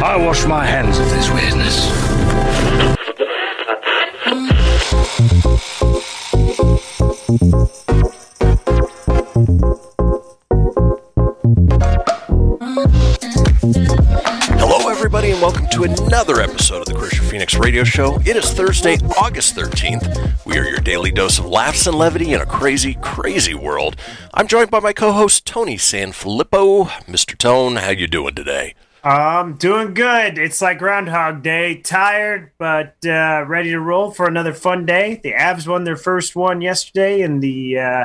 I wash my hands of this weirdness. Hello, everybody, and welcome to another episode of the Kristian Fenix Radio Show. It is Thursday, August 13th. We are your daily dose of laughs and levity in a crazy, crazy world. I'm joined by my co-host Tony Sanfilippo. Mr. Tone, how you doing today? I'm um, doing good. It's like Groundhog Day. Tired, but uh, ready to roll for another fun day. The Avs won their first one yesterday in the uh,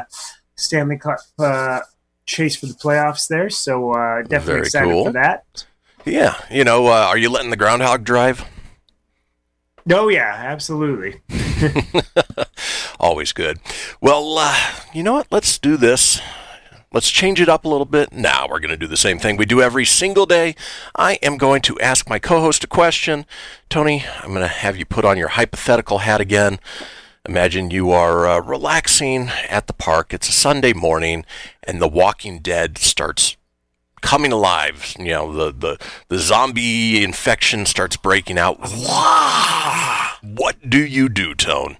Stanley Cup uh, chase for the playoffs there. So uh, definitely Very excited cool. for that. Yeah, you know, uh, are you letting the groundhog drive? Oh yeah, absolutely. Always good. Well, uh, you know what? Let's do this. Let's change it up a little bit. Now we're going to do the same thing we do every single day. I am going to ask my co host a question. Tony, I'm going to have you put on your hypothetical hat again. Imagine you are uh, relaxing at the park. It's a Sunday morning, and The Walking Dead starts coming alive. You know, the, the, the zombie infection starts breaking out. What do you do, Tone?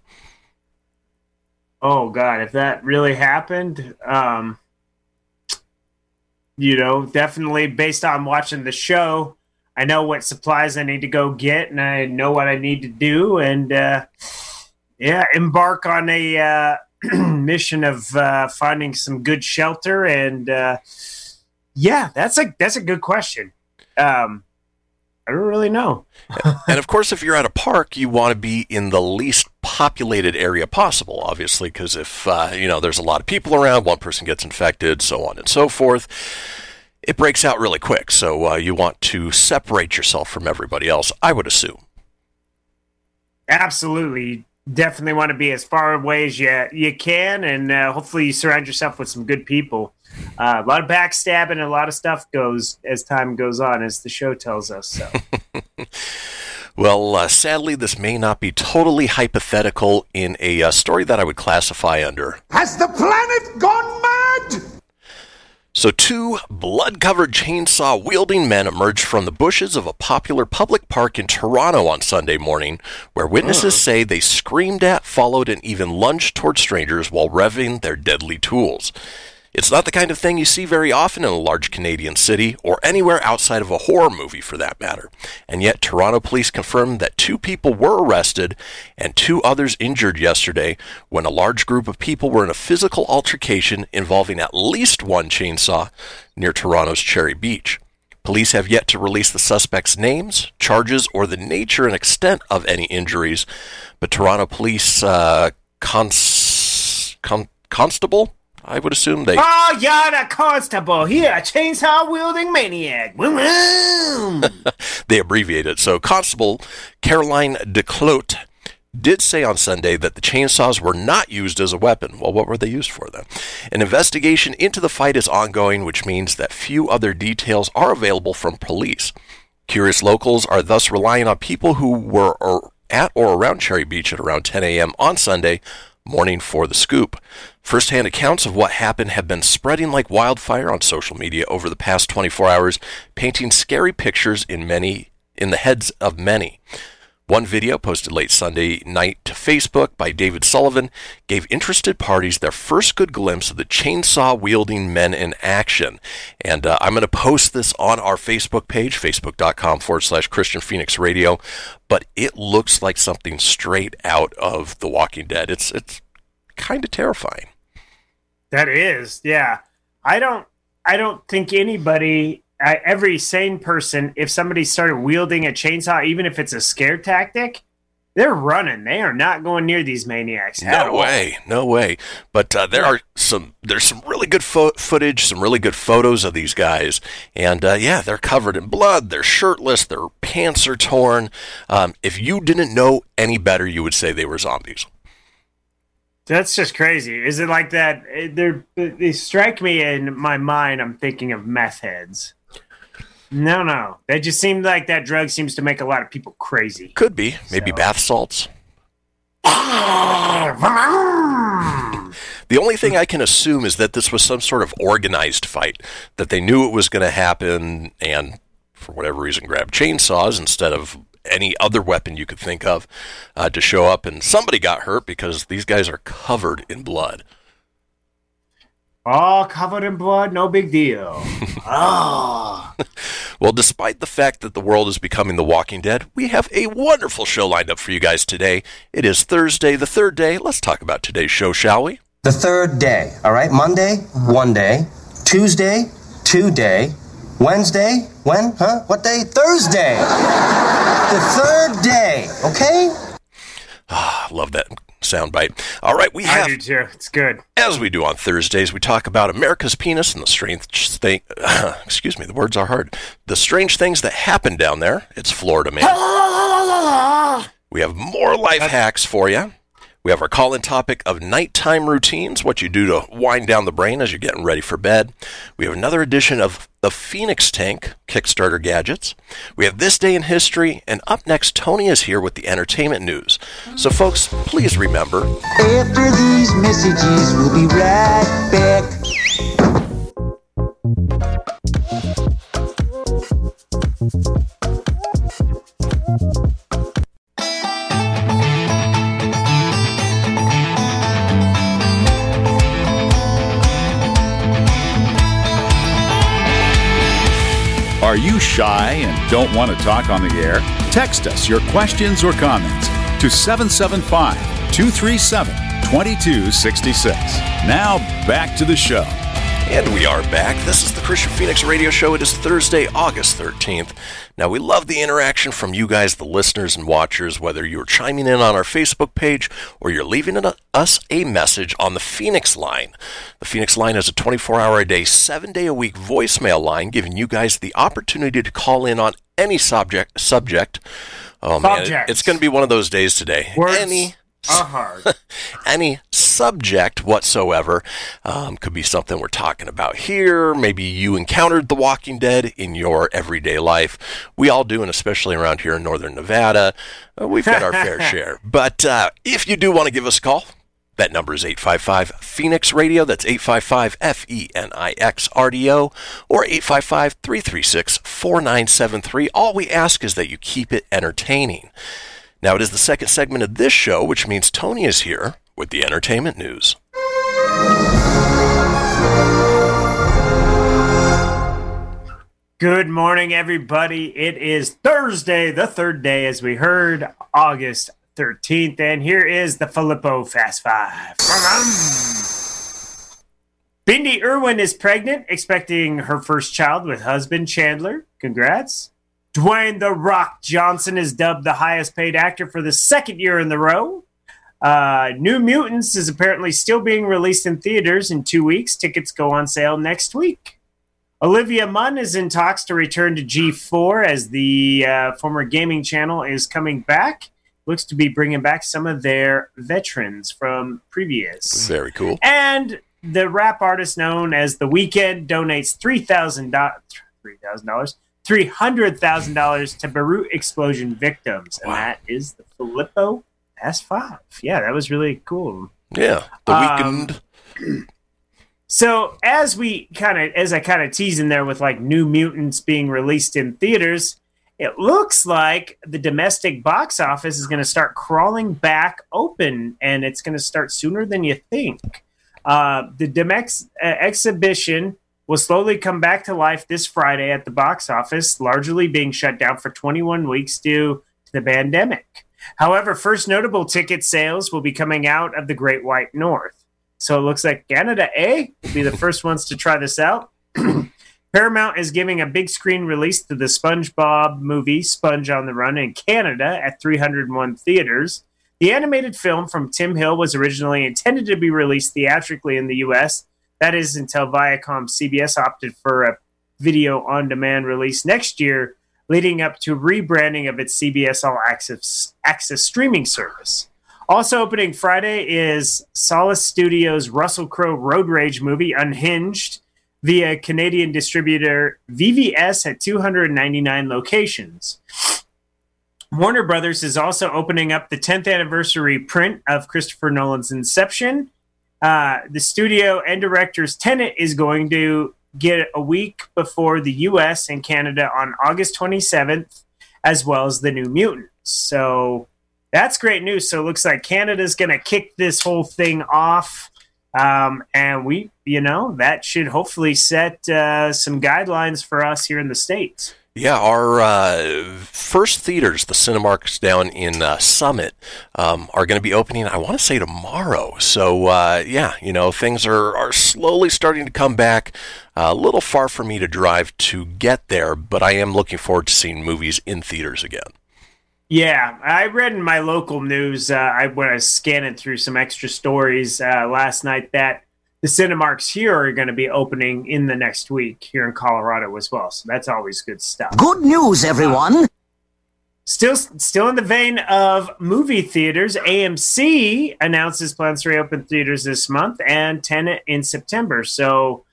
Oh god, if that really happened, um, you know, definitely based on watching the show, I know what supplies I need to go get, and I know what I need to do, and uh, yeah, embark on a uh, mission of uh, finding some good shelter, and uh, yeah, that's a that's a good question. Um, I don't really know. and of course, if you're at a park, you want to be in the least populated area possible, obviously, because if uh, you know there's a lot of people around, one person gets infected, so on and so forth, it breaks out really quick. So uh, you want to separate yourself from everybody else, I would assume. Absolutely. You Definitely want to be as far away as you, you can, and uh, hopefully, you surround yourself with some good people. Uh, a lot of backstabbing a lot of stuff goes as time goes on, as the show tells us. So, Well, uh, sadly, this may not be totally hypothetical in a uh, story that I would classify under Has the planet gone mad? So, two blood covered chainsaw wielding men emerged from the bushes of a popular public park in Toronto on Sunday morning, where witnesses say they screamed at, followed, and even lunged toward strangers while revving their deadly tools. It's not the kind of thing you see very often in a large Canadian city, or anywhere outside of a horror movie for that matter. And yet, Toronto police confirmed that two people were arrested and two others injured yesterday when a large group of people were in a physical altercation involving at least one chainsaw near Toronto's Cherry Beach. Police have yet to release the suspects' names, charges, or the nature and extent of any injuries, but Toronto police uh, cons- con- constable, I would assume they oh, you're the constable here, chainsaw wielding maniac. Boom, boom. they abbreviate it. So Constable Caroline de Kloet did say on Sunday that the chainsaws were not used as a weapon. Well, what were they used for then? An investigation into the fight is ongoing, which means that few other details are available from police. Curious locals are thus relying on people who were or at or around Cherry Beach at around 10 a.m. on Sunday morning for the scoop. First hand accounts of what happened have been spreading like wildfire on social media over the past 24 hours, painting scary pictures in many in the heads of many. One video posted late Sunday night to Facebook by David Sullivan gave interested parties their first good glimpse of the chainsaw wielding men in action. And uh, I'm going to post this on our Facebook page, facebook.com forward slash Kristian Fenix Radio. But it looks like something straight out of The Walking Dead. It's, it's kind of terrifying. That is, yeah. I don't. I don't think anybody, I, every sane person, if somebody started wielding a chainsaw, even if it's a scare tactic, they're running. They are not going near these maniacs. No way, no way. But uh, there are some. There's some really good fo- footage, some really good photos of these guys, and uh, yeah, they're covered in blood. They're shirtless. Their pants are torn. Um, if you didn't know any better, you would say they were zombies. That's just crazy. Is it like that? eh, They're, they strike me in my mind. I'm thinking of meth heads. No, no. That just seemed like that drug seems to make a lot of people crazy. Could be maybe So- bath salts. The only thing I can assume is that this was some sort of organized fight, that they knew it was going to happen, and for whatever reason, grabbed chainsaws instead of any other weapon you could think of uh, to show up. And somebody got hurt because these guys are covered in blood. All covered in blood, no big deal. oh. Well, despite the fact that the world is becoming The Walking Dead, we have a wonderful show lined up for you guys today. It is Thursday, the third day. Let's talk about today's show, shall we? The third day, all right? Monday, one day. Tuesday, two day. Wednesday, when? Huh? What day? Thursday. the third day, okay? I love that soundbite. All right, we have. I have do too. It's good. As we do on Thursdays, we talk about America's penis and the strange thing. excuse me, the words are hard. The strange things that happen down there. It's Florida man. we have more life hacks for you. We have our call-in topic of nighttime routines, what you do to wind down the brain as you're getting ready for bed. We have another edition of the Fenix Tank Kickstarter gadgets. We have this day in history, and up next, Tony is here with the entertainment news. So, folks, please remember After these messages, we'll be right back. Are you shy and don't want to talk on the air? Text us your questions or comments to 775 237 2266. Now back to the show. And we are back. This is the Kristian Fenix Radio Show. It is Thursday, August 13th. Now, we love the interaction from you guys, the listeners and watchers, whether you're chiming in on our Facebook page or you're leaving uh, us a message on the Fenix line. The Fenix line is a 24 hour a day, seven day a week voicemail line, giving you guys the opportunity to call in on any subject. Subject. Oh, man. it- it's going to be one of those days today. Words Any hard. any subject whatsoever. Um, could be something we're talking about here. Maybe you encountered The Walking Dead in your everyday life. We all do, and especially around here in Northern Nevada, uh, we've got our fair share. But uh, if you do want to give us a call, that number is 855 Fenix Radio. That's 855 F E N I X R D O or 855 336 4973. All we ask is that you keep it entertaining. Now, it is the second segment of this show, which means Tony is here with the entertainment news. Good morning, everybody. It is Thursday, the third day, as we heard, August 13th. And here is the Filippo Fast Five. Bindi Irwin is pregnant, expecting her first child with husband Chandler. Congrats. Dwayne The Rock Johnson is dubbed the highest paid actor for the second year in the row. Uh, New Mutants is apparently still being released in theaters in two weeks. Tickets go on sale next week. Olivia Munn is in talks to return to G4 as the uh, former gaming channel is coming back. Looks to be bringing back some of their veterans from previous. Very cool. And the rap artist known as The Weeknd donates three thousand dollars, three thousand dollars, three hundred thousand dollars to Beirut explosion victims, and Wow. that is the Filippo S5. Yeah, that was really cool. Yeah. The Um, weekend. So as we kind of, as I kind of tease in there with like New Mutants being released in theaters, it looks like the domestic box office is going to start crawling back open, and it's going to start sooner than you think. Uh, the Demex uh, exhibition will slowly come back to life this Friday at the box office, largely being shut down for 21 weeks due to the pandemic. However, first notable ticket sales will be coming out of the Great White North. So it looks like Canada A will be the first ones to try this out. Paramount is giving a big screen release to the SpongeBob movie Sponge on the Run in Canada at 301 theaters. The animated film from Tim Hill was originally intended to be released theatrically in the US. That is until Viacom CBS opted for a video on demand release next year, leading up to rebranding of its CBS All Access, Access streaming service. Also opening Friday is Solstice Studios' Russell Crowe Road Rage movie Unhinged via Canadian distributor VVS at 299 locations. Warner Brothers is also opening up the 10th anniversary print of Christopher Nolan's Inception. Uh, the studio and director's Tenet is going to get a week before the US and Canada on August 27th, as well as the New Mutants. So that's great news. So it looks like Canada's going to kick this whole thing off. Um, and we, you know, that should hopefully set uh, some guidelines for us here in the States. Yeah, our uh, first theaters, the Cinemarks down in uh, Summit, um, are going to be opening. I want to say tomorrow. So uh, yeah, you know things are are slowly starting to come back. a little far for me to drive to get there, but I am looking forward to seeing movies in theaters again. Yeah, I read in my local news uh, I, when I was scanning through some extra stories uh, last night that the Cinemarks here are going to be opening in the next week here in Colorado as well. So that's always good stuff. Good news, everyone. Still, still in the vein of movie theaters, AMC announces plans to reopen theaters this month and Tenet in September. So,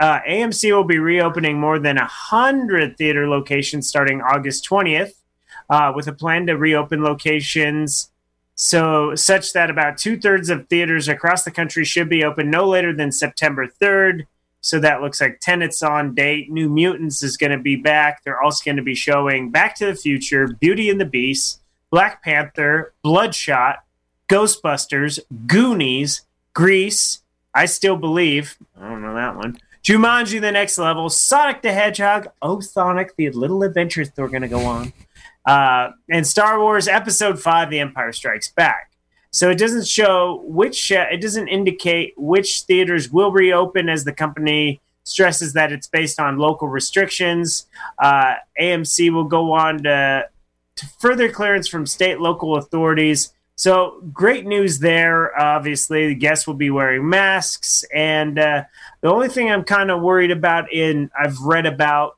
uh, AMC will be reopening more than a hundred theater locations starting August twentieth, uh, with a plan to reopen locations so such that about two thirds of theaters across the country should be open no later than September third. So that looks like Tenet's on date. New Mutants is going to be back. They're also going to be showing Back to the Future, Beauty and the Beast, Black Panther, Bloodshot, Ghostbusters, Goonies, Grease, I Still Believe. I don't know that one. Jumanji: The Next Level, Sonic the Hedgehog, Oh Sonic, the little adventures they're going to go on, uh, and Star Wars Episode Five: The Empire Strikes Back. So it doesn't show which, uh, it doesn't indicate which theaters will reopen as the company stresses that it's based on local restrictions. Uh, AMC will go on to, to further clearance from state local authorities. So great news there. Obviously, the guests will be wearing masks, and uh, the only thing I'm kind of worried about in I've read about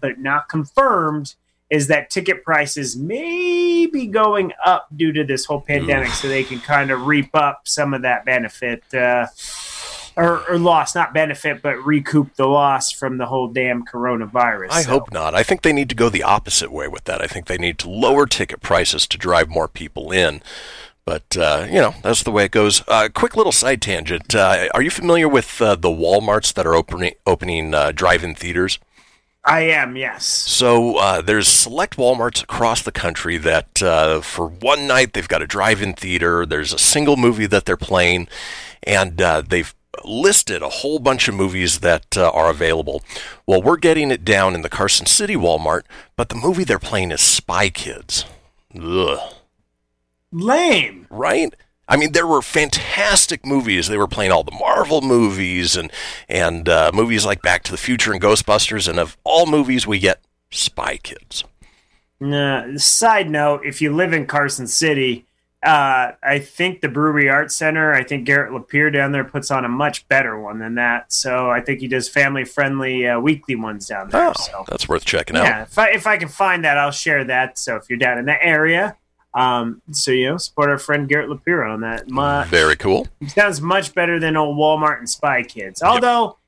but not confirmed is that ticket prices may be going up due to this whole pandemic, so they can kind of reap up some of that benefit. Uh, or, or loss, not benefit, but recoup the loss from the whole damn coronavirus. I So- hope not. I think they need to go the opposite way with that. I think they need to lower ticket prices to drive more people in. But uh, you know that's the way it goes. Uh, quick little side tangent. Uh, are you familiar with uh, the WalMarts that are opening opening uh, drive-in theaters? I am, yes. So uh, there's select WalMarts across the country that uh, for one night they've got a drive-in theater. There's a single movie that they're playing, and uh, they've listed a whole bunch of movies that uh, are available. Well, we're getting it down in the Carson City Walmart, but the movie they're playing is Spy Kids. Ugh. Lame. Right? I mean, there were fantastic movies. They were playing all the Marvel movies and and uh, movies like Back to the Future and Ghostbusters. And of all movies, we get Spy Kids. Nah, side note, if you live in Carson City, uh, I think the Brewery Arts Center, I think Garrett Lapierre down there puts on a much better one than that. So I think he does family friendly uh, weekly ones down there. Oh, so that's worth checking yeah, out. if I, if I can find that, I'll share that. So if you're down in that area, um, so you know, support our friend Garrett Lapierre on that. Much, Very cool. sounds much better than old Walmart and Spy Kids. Although,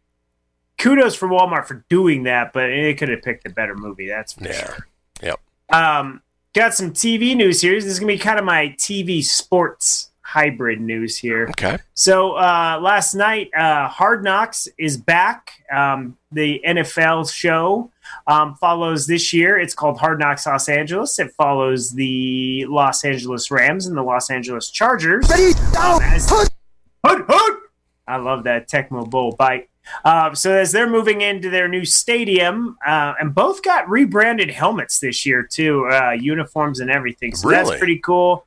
kudos for Walmart for doing that, but it could have picked a better movie. That's for Yeah. sure. Yep. Um, got some TV news here. This is gonna be kind of my TV sports hybrid news here. Okay. So uh, last night, uh, Hard Knocks is back. Um, the NFL show um, follows this year. It's called Hard Knocks Los Angeles. It follows the Los Angeles Rams and the Los Angeles Chargers. Um, as- Hood, hood! I love that Tecmo Bowl bite. Uh, so as they're moving into their new stadium, uh, and both got rebranded helmets this year too, uh, uniforms and everything. So Really? that's pretty cool.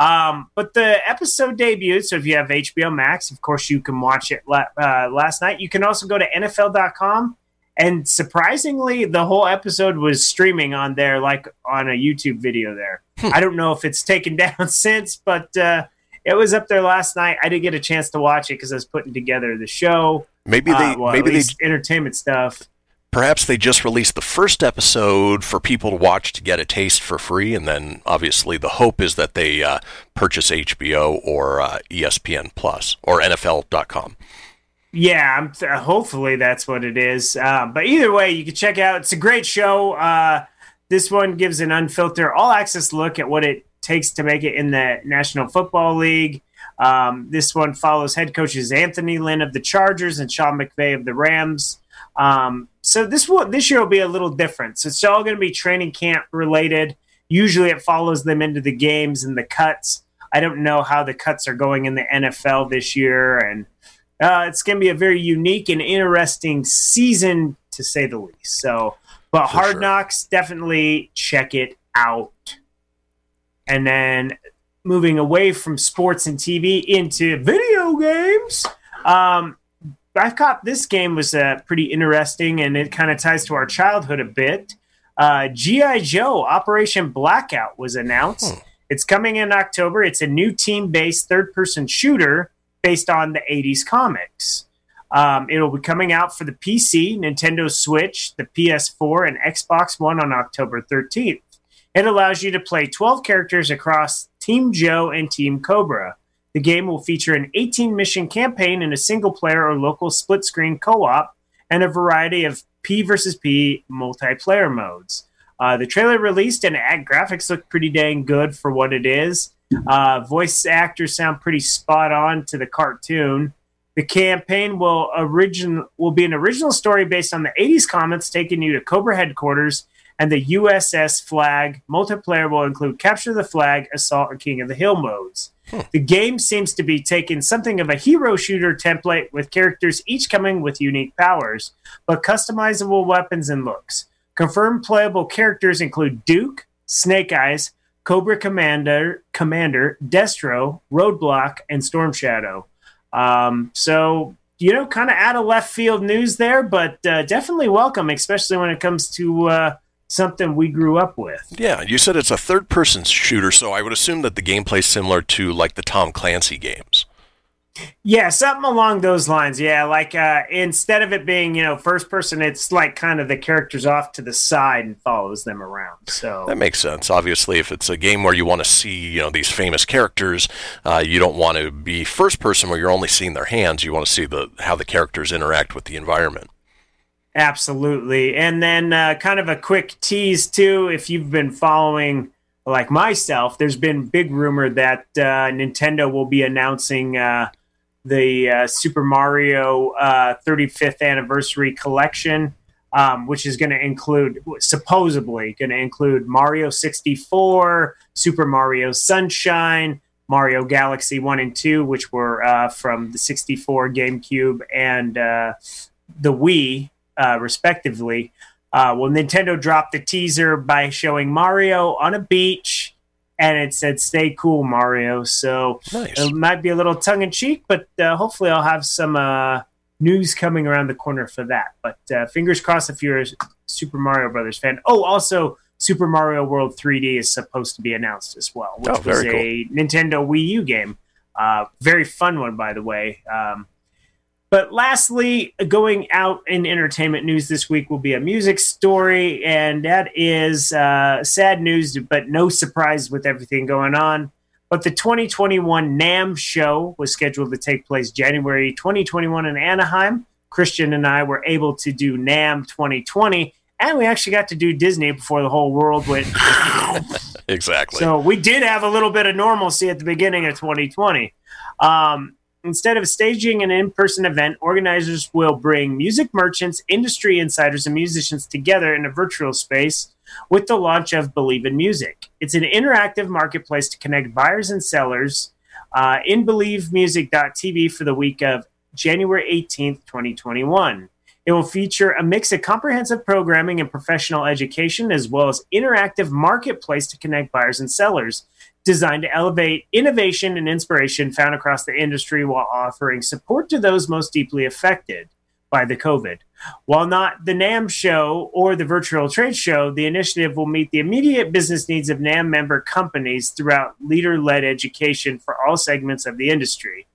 Um, but the episode debuted, so if you have HBO Max, of course you can watch it la- uh, last night. You can also go to NFL.com, and surprisingly, the whole episode was streaming on there, like on a YouTube video. There, I don't know if it's taken down since, but uh, it was up there last night. I didn't get a chance to watch it because I was putting together the show. Maybe they Uh, well, maybe they entertainment stuff. perhaps they just released the first episode for people to watch to get a taste for free, and then obviously the hope is that they uh, purchase HBO or uh, ESPN Plus or NFL.com. Yeah, th- hopefully that's what it is. Uh, but either way, you can check out. It's a great show. Uh, this one gives an unfiltered, all access look at what it takes to make it in the National Football League. Um, this one follows head coaches Anthony Lynn of the Chargers and Sean McVay of the Rams. Um, so this will this year will be a little different. So it's all going to be training camp related. Usually, it follows them into the games and the cuts. I don't know how the cuts are going in the NFL this year, and uh, it's going to be a very unique and interesting season to say the least. So, but For Hard sure. Knocks definitely check it out. And then moving away from sports and TV into video games. Um, I thought this game was uh, pretty interesting, and it kind of ties to our childhood a bit. Uh, GI Joe Operation Blackout was announced. It's coming in October. It's a new team-based third-person shooter based on the '80s comics. Um, it'll be coming out for the PC, Nintendo Switch, the PS4, and Xbox One on October 13th. It allows you to play 12 characters across Team Joe and Team Cobra. The game will feature an 18 mission campaign in a single player or local split screen co op and a variety of P versus P multiplayer modes. Uh, the trailer released and ad graphics look pretty dang good for what it is. Uh, voice actors sound pretty spot on to the cartoon. The campaign will origin will be an original story based on the 80s comics, taking you to Cobra headquarters and the USS Flag. Multiplayer will include Capture the Flag, Assault, and King of the Hill modes. The game seems to be taking something of a hero shooter template with characters each coming with unique powers, but customizable weapons and looks. Confirmed playable characters include Duke, Snake Eyes, Cobra Commander, Commander, Destro, Roadblock, and Storm Shadow. Um, so you know, kind of out of left field news there, but uh, definitely welcome, especially when it comes to uh, something we grew up with. Yeah, you said it's a third person shooter, so I would assume that the gameplay is similar to like the Tom Clancy games. Yeah, something along those lines. Yeah, like uh, instead of it being you know first person, it's like kind of the characters off to the side and follows them around. So That makes sense. Obviously, if it's a game where you want to see, you know, these famous characters, uh, you don't want to be first person where you're only seeing their hands. You want to see the how the characters interact with the environment. Absolutely. And then uh, kind of a quick tease too, if you've been following like myself, there's been big rumor that uh, Nintendo will be announcing uh, the uh, Super Mario uh, 35th anniversary collection, um, which is going to include supposedly going to include Mario 64, Super Mario Sunshine, Mario Galaxy 1 and 2, which were uh, from the 64 GameCube and uh, the Wii, uh, respectively. Uh, well, Nintendo dropped the teaser by showing Mario on a beach, and it said "Stay cool, Mario." So Nice. it might be a little tongue in cheek, but uh, hopefully, I'll have some uh, news coming around the corner for that. But uh, fingers crossed if you're a Super Mario Brothers fan. Oh, also, Super Mario World 3D is supposed to be announced as well, which Oh, was a Nintendo Wii U game. Uh, very fun one, by the way. Um, but lastly, going out in entertainment news this week will be a music story, and that is uh, sad news, but no surprise with everything going on. But the 2021 NAMM show was scheduled to take place January 2021 in Anaheim. Kristian and I were able to do NAMM 2020, and we actually got to do Disney before the whole world went Exactly. So we did have a little bit of normalcy at the beginning of 2020. Um, instead of staging an in-person event, organizers will bring music merchants, industry insiders, and musicians together in a virtual space with the launch of Believe in Music. It's an interactive marketplace to connect buyers and sellers uh, in believemusic.tv for the week of January 18th, 2021. It will feature a mix of comprehensive programming and professional education, as well as interactive marketplace to connect buyers and sellers, designed to elevate innovation and inspiration found across the industry while offering support to those most deeply affected by the COVID. While not the NAMM show or the virtual trade show, the initiative will meet the immediate business needs of NAMM member companies throughout leader led education for all segments of the industry.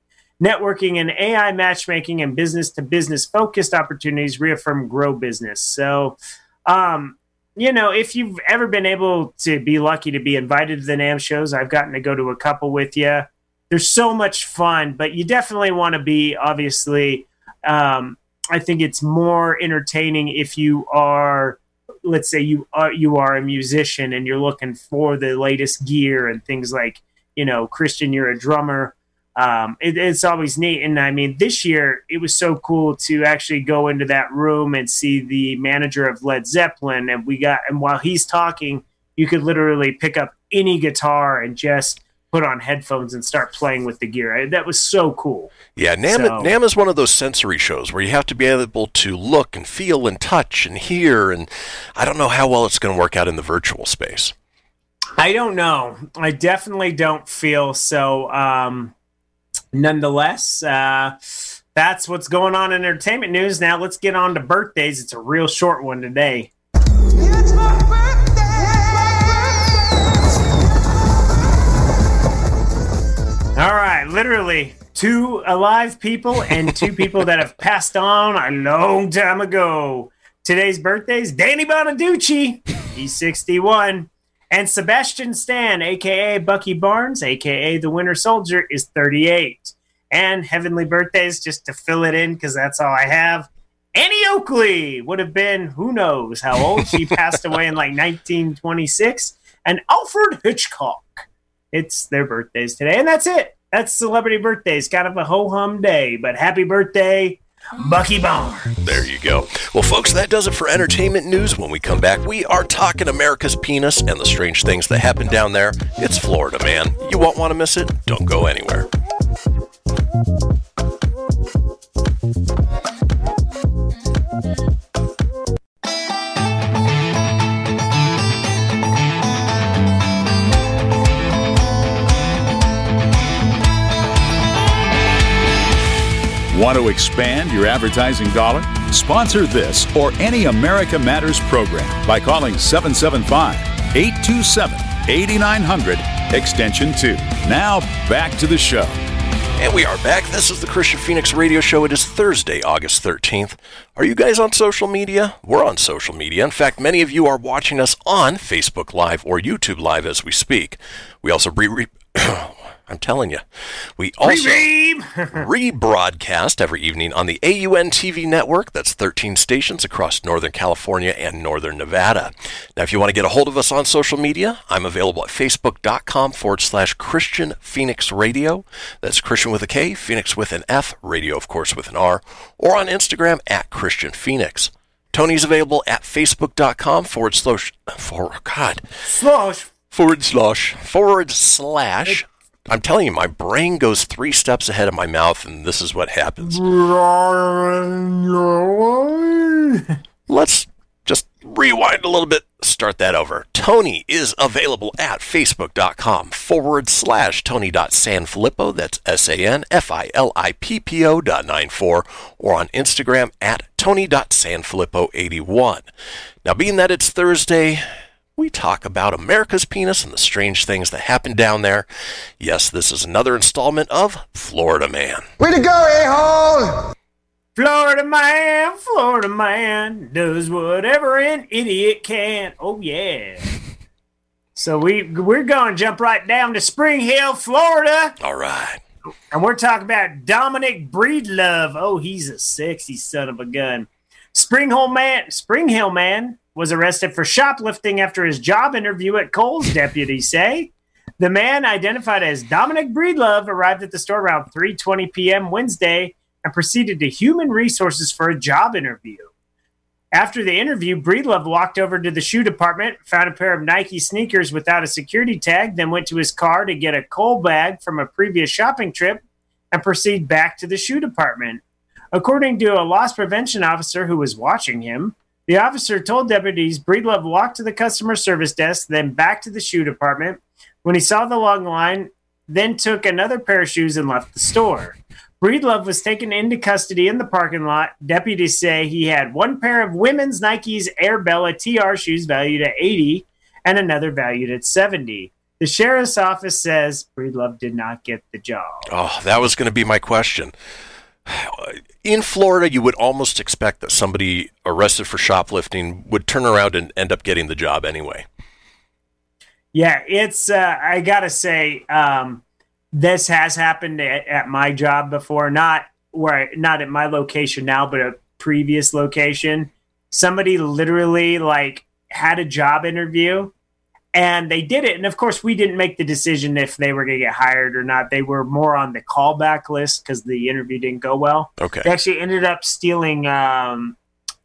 Networking and AI matchmaking and business to business focused opportunities reaffirm grow business. So, um, you know, if you've ever been able to be lucky to be invited to the NAMM shows, I've gotten to go to a couple with you. There's so much fun, but you definitely want to be obviously. Um, I think it's more entertaining if you are, let's say you are you are a musician and you're looking for the latest gear and things like, you know, Kristian, you're a drummer. Um, it, it's always neat, and I mean, this year it was so cool to actually go into that room and see the manager of Led Zeppelin, and we got and while he's talking, you could literally pick up any guitar and just put on headphones and start playing with the gear. That was so cool. Yeah, NAMM, So- NAMM is one of those sensory shows where you have to be able to look and feel and touch and hear, and I don't know how well it's going to work out in the virtual space. I don't know. I definitely don't feel so. Um, nonetheless, uh, that's what's going on in entertainment news. Now let's get on to birthdays. It's a real short one today. All right, literally two alive people and two people that have passed on a long time ago. Today's birthdays Danny Bonaduce, he's 61, and Sebastian Stan, aka Bucky Barnes, aka the Winter Soldier, is 38. And heavenly birthdays, just to fill it in because that's all I have. Annie Oakley would have been who knows how old. She passed away in like 1926. And Alfred Hitchcock. It's their birthdays today, and that's it. That's celebrity birthdays. Kind of a ho hum day, but happy birthday, Bucky Barnes. There you go. Well, folks, that does it for entertainment news. When we come back, we are talking America's penis and the strange things that happen down there. It's Florida, man. You won't want to miss it. Don't go anywhere. Want to expand your advertising dollar? Sponsor this or any America Matters program by calling 775 827 8900 extension 2. Now back to the show. And we are back. This is the Kristian Fenix Radio Show. It is Thursday, August 13th. Are you guys on social media? We're on social media. In fact, many of you are watching us on Facebook Live or YouTube Live as we speak. We also re- I'm telling you, we also rebroadcast every evening on the AUN TV network. That's 13 stations across Northern California and Northern Nevada. Now, if you want to get a hold of us on social media, I'm available at facebook.com forward slash Kristian Fenix Radio. That's Kristian with a K, Fenix with an F, radio, of course, with an R, or on Instagram at Kristian Fenix. Tony's available at facebook.com forward slash, for, God, Slosh. forward slash forward slash. I'm telling you, my brain goes three steps ahead of my mouth, and this is what happens. Let's just rewind a little bit, start that over. Tony is available at facebook.com forward slash Tony.Sanfilippo. That's S A N F I L I P P O dot nine four, or on Instagram at Tony.Sanfilippo81. Now, being that it's Thursday, we talk about America's penis and the strange things that happen down there. Yes, this is another installment of Florida Man. Way to go, a-hole! Florida man, Florida man does whatever an idiot can. Oh yeah. so we we're going to jump right down to Spring Hill, Florida, All right. and we're talking about Dominic Breedlove. Oh, he's a sexy son of a gun. Spring Hill man, Spring Hill man was arrested for shoplifting after his job interview at Kohl's, deputies say. The man, identified as Dominic Breedlove, arrived at the store around 3:20 p.m. Wednesday and proceeded to Human Resources for a job interview. After the interview, Breedlove walked over to the shoe department, found a pair of Nike sneakers without a security tag, then went to his car to get a coal bag from a previous shopping trip and proceed back to the shoe department. According to a loss prevention officer who was watching him, the officer told deputies Breedlove walked to the customer service desk, then back to the shoe department. When he saw the long line, then took another pair of shoes and left the store. Breedlove was taken into custody in the parking lot. Deputies say he had one pair of women's Nike's Air Bella TR shoes valued at 80 and another valued at 70. The sheriff's office says Breedlove did not get the job. Oh, that was going to be my question. In Florida, you would almost expect that somebody arrested for shoplifting would turn around and end up getting the job anyway. Yeah, it's uh, I gotta say, um, this has happened at, at my job before. Not where, not at my location now, but a previous location. Somebody literally like had a job interview, and they did it. And of course, we didn't make the decision if they were going to get hired or not. They were more on the callback list because the interview didn't go well. Okay. They actually ended up stealing um,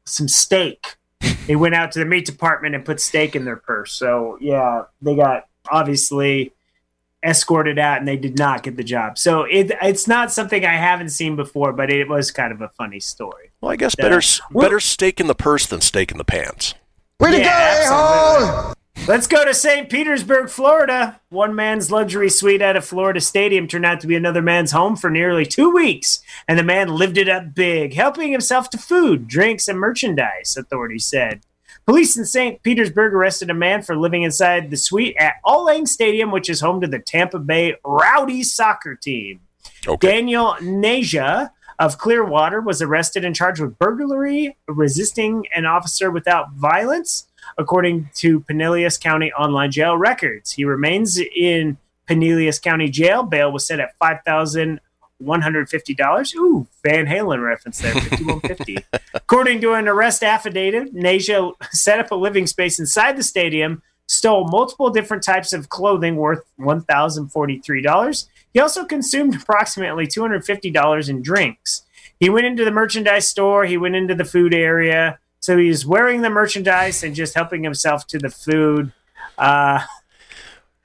some steak. They went out to the meat department and put steak in their purse. So yeah, they got obviously escorted out and they did not get the job. So it it's not something I haven't seen before, but it was kind of a funny story. Well, I guess Yeah. better better steak in the purse than steak in the pants. Way to go, absolutely. Let's go to St. Petersburg, Florida. One man's luxury suite at a Florida stadium turned out to be another man's home for nearly two weeks, and the man lived it up big, helping himself to food, drinks, and merchandise, authorities said. Police in St. Petersburg arrested a man for living inside the suite at Al Lang Stadium, which is home to the Tampa Bay Rowdy soccer team. Daniel Naja of Clearwater was arrested and charged with burglary, resisting an officer without violence, according to Pinellas County online jail records. He remains in Pinellas County Jail. Bail was set at five thousand one hundred fifty dollars. Ooh, Van Halen reference there, fifty one fifty. According to an arrest affidavit, Nasia set up a living space inside the stadium, stole multiple different types of clothing worth one thousand forty three dollars. He also consumed approximately two hundred fifty dollars in drinks. He went into the merchandise store. He went into the food area. So he's wearing the merchandise and just helping himself to the food. Uh,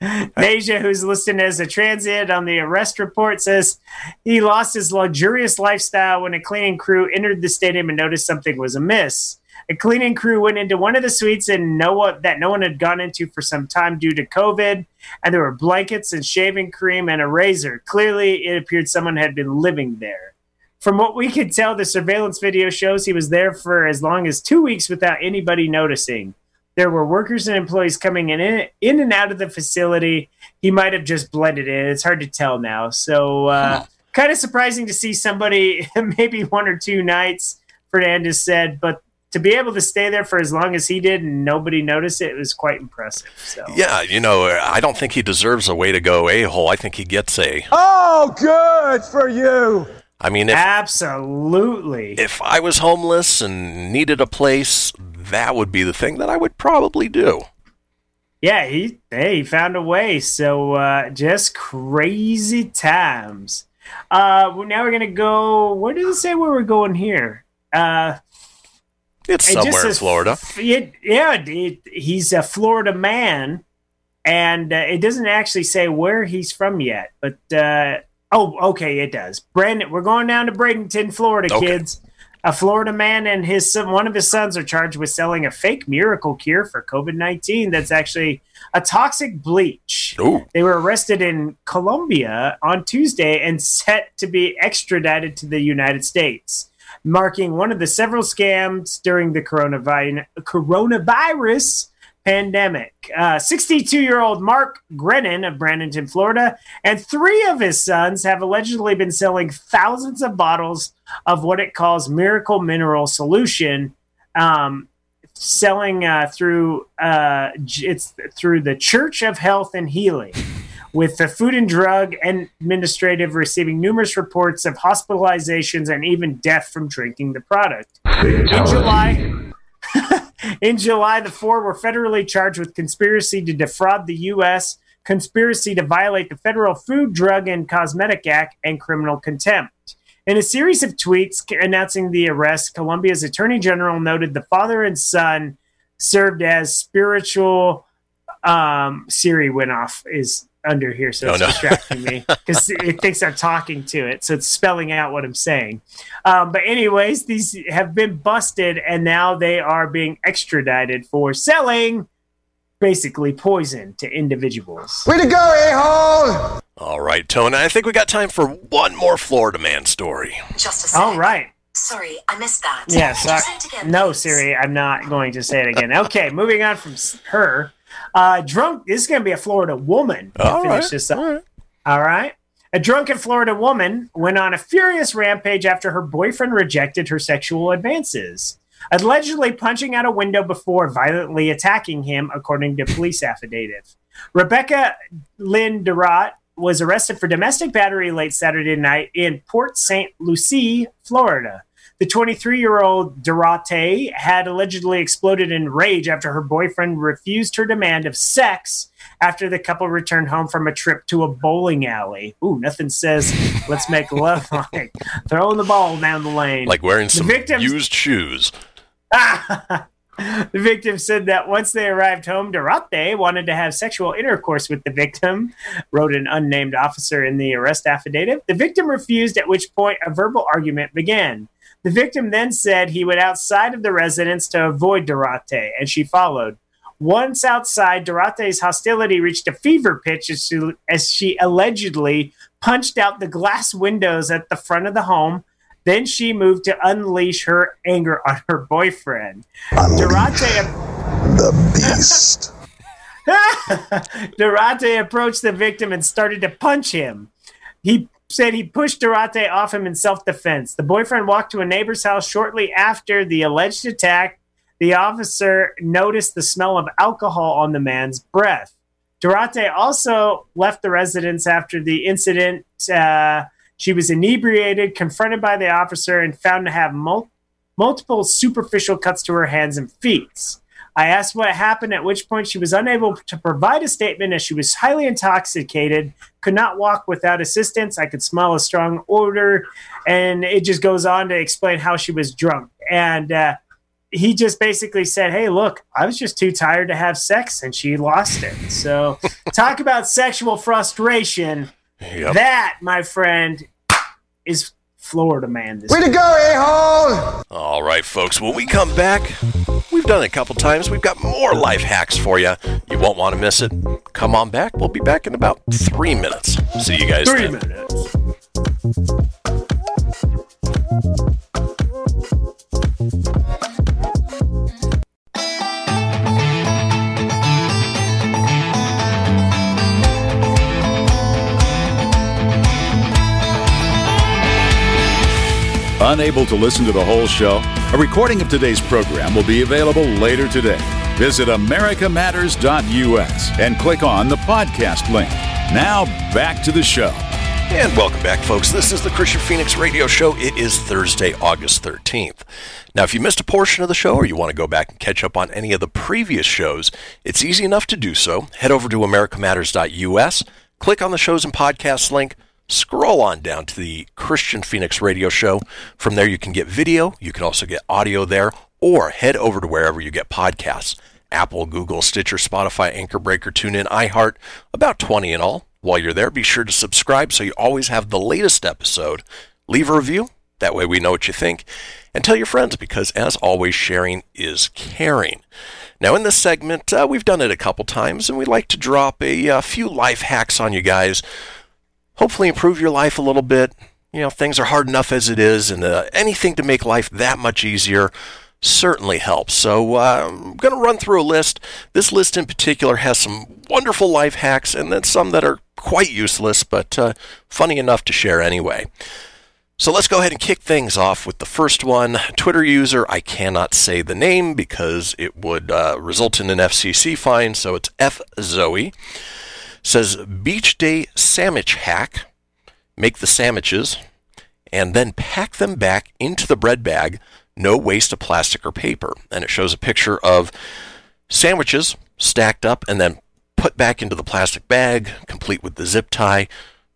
who's listed as a transit on the arrest report, says he lost his luxurious lifestyle when a cleaning crew entered the stadium and noticed something was amiss. A cleaning crew went into one of the suites and no one, that no one had gone into for some time due to COVID, and there were blankets and shaving cream and a razor. Clearly, it appeared someone had been living there. From what we could tell, the surveillance video shows he was there for as long as two weeks without anybody noticing. There were workers and employees coming in, in and out of the facility. He might have just blended in. It's hard to tell now. So, uh, kind of surprising to see somebody maybe one or two nights, Fernandez said, but to be able to stay there for as long as he did and nobody noticed it was quite impressive. So, Yeah, you know, I don't think he deserves a way to go a hole. I think he gets a. Oh, good for you. I mean, if absolutely, if I was homeless and needed a place, that would be the thing that I would probably do. yeah, he hey, he found a way. So uh, just crazy times. Uh, well, now we're gonna go. Where did it say where we're going here? Uh, It's just somewhere in Florida. It, yeah, it, he's a Florida man, and uh, it doesn't actually say where he's from yet. But uh, oh, okay, it does. Brandon, we're going down to Bradenton, Florida, Okay. kids. A Florida man and his son, one of his sons are charged with selling a fake miracle cure for COVID nineteen. That's actually a toxic bleach. Ooh. They were arrested in Colombia on Tuesday and set to be extradited to the United States, marking one of the several scams during the coronavirus, coronavirus pandemic. 62 year old Mark Grennan of Brandonton, Florida, and three of his sons have allegedly been selling thousands of bottles of what it calls miracle mineral solution. Um, selling uh, through uh, it's through the Church of Health and Healing, with the Food and Drug Administrative receiving numerous reports of hospitalizations and even death from drinking the product. In July, In July, the four were federally charged with conspiracy to defraud the U.S., conspiracy to violate the Federal Food, Drug, and Cosmetic Act, and criminal contempt. In a series of tweets announcing the arrest, Colombia's attorney general noted the father and son served as spiritual. Um, Siri went off is under here, so Oh, it's no. distracting me because it thinks I'm talking to it, so it's spelling out what I'm saying. Um, but anyways, these have been busted, and now they are being extradited for selling basically poison to individuals. Way to go, a-hole! All right, Tony, I think we got time for one more Florida man story. Just a sec. All right. Sorry, I missed that. Yeah, sorry. say it again, No. Siri, I'm not going to say it again. Okay, moving on from her. Uh, drunk, this is going to be a Florida woman to All finish right, this up. all right. All right. A drunken Florida woman went on a furious rampage after her boyfriend rejected her sexual advances, allegedly punching out a window before violently attacking him, according to police affidavit. Rebecca Lynn Durate was arrested for domestic battery late Saturday night in Port St. Lucie, Florida. The 23 year old Durate had allegedly exploded in rage after her boyfriend refused her demand of sex after the couple returned home from a trip to a bowling alley. Ooh, nothing says let's make love like throwing the ball down the lane. Like wearing some victims- used shoes. the victim said that once they arrived home, Durate wanted to have sexual intercourse with the victim, wrote an unnamed officer in the arrest affidavit. The victim refused, at which point a verbal argument began. The victim then said he went outside of the residence to avoid Durate, and she followed. Once outside, Durate's hostility reached a fever pitch as she, as she allegedly punched out the glass windows at the front of the home. Then she moved to unleash her anger on her boyfriend. Durate, The beast. Durate approached the victim and started to punch him. He said he pushed Durate off him in self defense. The boyfriend walked to a neighbor's house shortly after the alleged attack. The officer noticed the smell of alcohol on the man's breath. Durate also left the residence after the incident. Uh, she was inebriated, confronted by the officer, and found to have mul- multiple superficial cuts to her hands and feet. I asked what happened, at which point she was unable to provide a statement as she was highly intoxicated, could not walk without assistance. I could smell a strong odor, and it just goes on to explain how she was drunk. And uh, he just basically said, Hey, look, I was just too tired to have sex, and she lost it. So, talk about sexual frustration. Yep. That, my friend, is Florida man. This Way to go, a-hole! All right, folks. When we come back, we've done it a couple times. We've got more life hacks for you. You won't want to miss it. Come on back. We'll be back in about three minutes. See you guys three then. minutes. Unable to listen to the whole show? A recording of today's program will be available later today. Visit americamatters.us and click on the podcast link. Now, back to the show. And welcome back, folks. This is the Kristian Fenix Radio Show. It is Thursday, August 13th. Now, if you missed a portion of the show or you want to go back and catch up on any of the previous shows, it's easy enough to do so. Head over to americamatters.us, click on the shows and podcasts link, scroll on down to the Kristian Fenix Radio Show. From there, you can get video. You can also get audio there, or head over to wherever you get podcasts Apple, Google, Stitcher, Spotify, Anchor Breaker, TuneIn, iHeart, about 20 in all. While you're there, be sure to subscribe so you always have the latest episode. Leave a review, that way we know what you think. And tell your friends because, as always, sharing is caring. Now, in this segment, uh, we've done it a couple times, and we like to drop a, uh few life hacks on you guys hopefully improve your life a little bit. You know, things are hard enough as it is, and uh, anything to make life that much easier certainly helps. So uh, I'm going to run through a list. This list in particular has some wonderful life hacks, and then some that are quite useless, but uh, funny enough to share anyway. So let's go ahead and kick things off with the first one. Twitter user, I cannot say the name because it would uh, result in an FCC fine, so it's F Zoe says beach day sandwich hack make the sandwiches and then pack them back into the bread bag no waste of plastic or paper. And it shows a picture of sandwiches stacked up and then put back into the plastic bag, complete with the zip tie.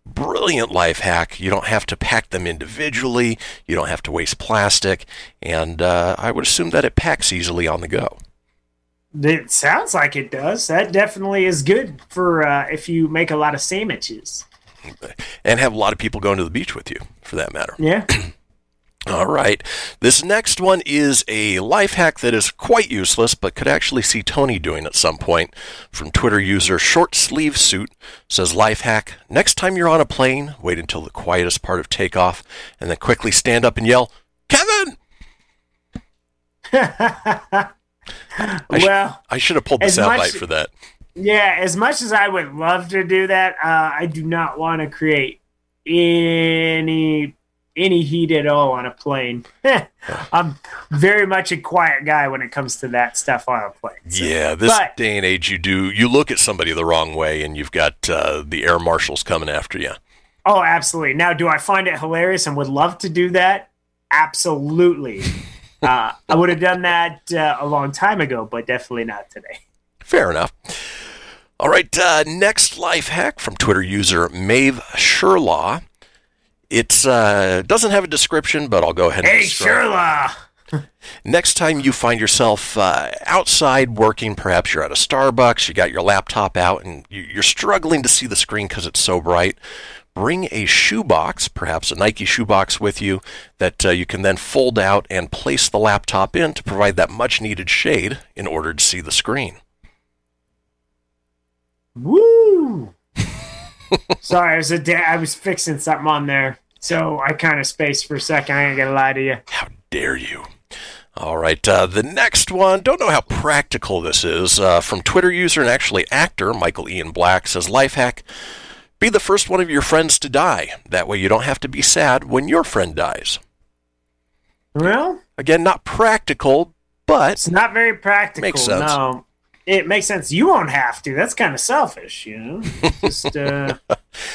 Brilliant life hack. You don't have to pack them individually. You don't have to waste plastic. And uh, I would assume that it packs easily on the go. It sounds like it does. That definitely is good for uh, if you make a lot of sandwiches. And have a lot of people going to the beach with you, for that matter. Yeah. All right. This next one is a life hack that is quite useless, but could actually see Tony doing at some point. From Twitter user Short Sleeve Suit says life hack: Next time you're on a plane, wait until the quietest part of takeoff, and then quickly stand up and yell, "Kevin!" I sh- well, I should have pulled the soundbite for that. yeah. As much as I would love to do that, uh, I do not want to create any any heat at all on a plane. I'm very much a quiet guy when it comes to that stuff on a plane. So- Yeah, this but- day and age, you do you look at somebody the wrong way, and you've got uh, the air marshals coming after you. Oh, absolutely. Now, do I find it hilarious and would love to do that? Absolutely. uh, I would have done that uh, a long time ago, but definitely not today. Fair enough. All right, uh, next life hack from Twitter user Mave Sherlaw. It uh, doesn't have a description, but I'll go ahead and Hey, describe. Sherla! Next time you find yourself uh, outside working, perhaps you're at a Starbucks, you got your laptop out, and you're struggling to see the screen because it's so bright. Bring a shoebox, perhaps a Nike shoebox, with you that uh, you can then fold out and place the laptop in to provide that much needed shade in order to see the screen. Woo! Sorry, I was a da- I was fixing something on there, so I kind of spaced for a second. I ain't gonna lie to you. How dare you? All right, uh, the next one. Don't know how practical this is. Uh, from Twitter user and actually actor Michael Ian Black says, "Life hack: Be the first one of your friends to die. That way, you don't have to be sad when your friend dies." Well, Again, not practical, but it's not very practical. Makes sense. No, it makes sense. You won't have to. That's kind of selfish, you know. Just, uh,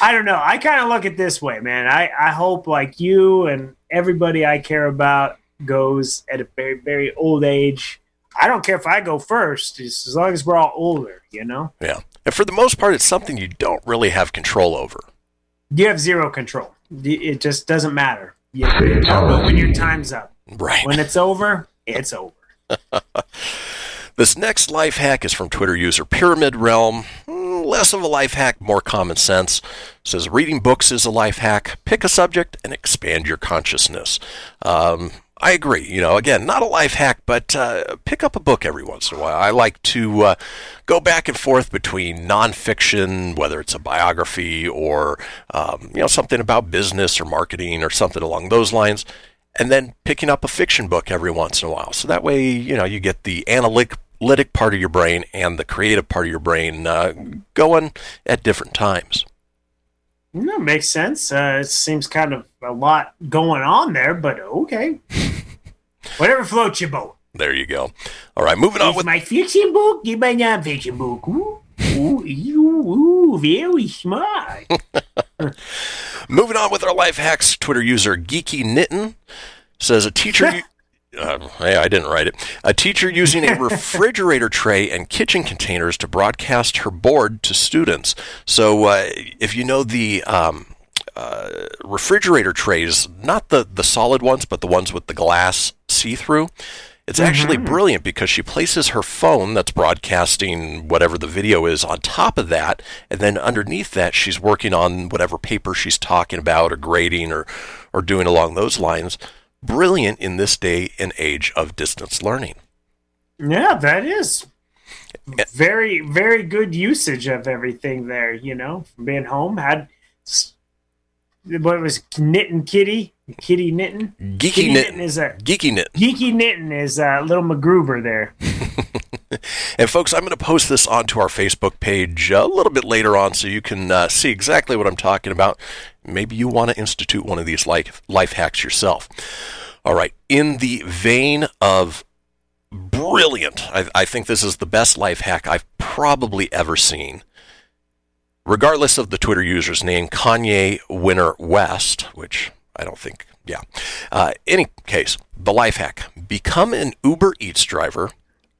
I don't know. I kind of look at this way, man. I I hope like you and everybody I care about goes at a very very old age. I don't care if I go first, just as long as we're all older, you know. yeah. And for the most part, it's something you don't really have control over. You have zero control. It just doesn't matter. You, you don't know when your time's up. Right. When it's over, it's over. This next life hack is from Twitter user Pyramid Realm. Hmm, Less of a life hack, more common sense. Says reading books is a life hack. Pick a subject and expand your consciousness. Um, I agree. You know, again, not a life hack, but uh, pick up a book every once in a while. I like to uh, go back and forth between nonfiction, whether it's a biography or um, you know something about business or marketing or something along those lines and then picking up a fiction book every once in a while. So that way, you know, you get the analytic part of your brain and the creative part of your brain uh, going at different times. No, makes sense. Uh, it seems kind of a lot going on there, but okay. Whatever floats your boat. There you go. All right, moving on It's with my fiction book. It's my non-fiction book. Ooh, ooh, ooh, ooh, very smart. moving on with our life hacks. Twitter user Geeky Knittin says a teacher. Uh, hey, I didn't write it. A teacher using a refrigerator tray and kitchen containers to broadcast her board to students. So, uh, if you know the um, uh, refrigerator trays, not the, the solid ones, but the ones with the glass see through, it's actually brilliant because she places her phone that's broadcasting whatever the video is on top of that, and then underneath that, she's working on whatever paper she's talking about or grading or, or doing along those lines. Brilliant in this day and age of distance learning. yeah, that is very, very good usage of everything there. You know, from being home, had what was knitting kitty, kitty knitting. Geeky Kitty knitting. is a Geeky knit. geeky knitting is a little MacGruber there. And folks, I'm going to post this onto our Facebook page a little bit later on so you can uh, see exactly what I'm talking about. Maybe you want to institute one of these life, life hacks yourself. All right. In the vein of brilliant, I, I think this is the best life hack I've probably ever seen. Regardless of the Twitter user's name, Kanye Winner West, which I don't think Yeah. Uh, any case, the life hack become an Uber Eats driver,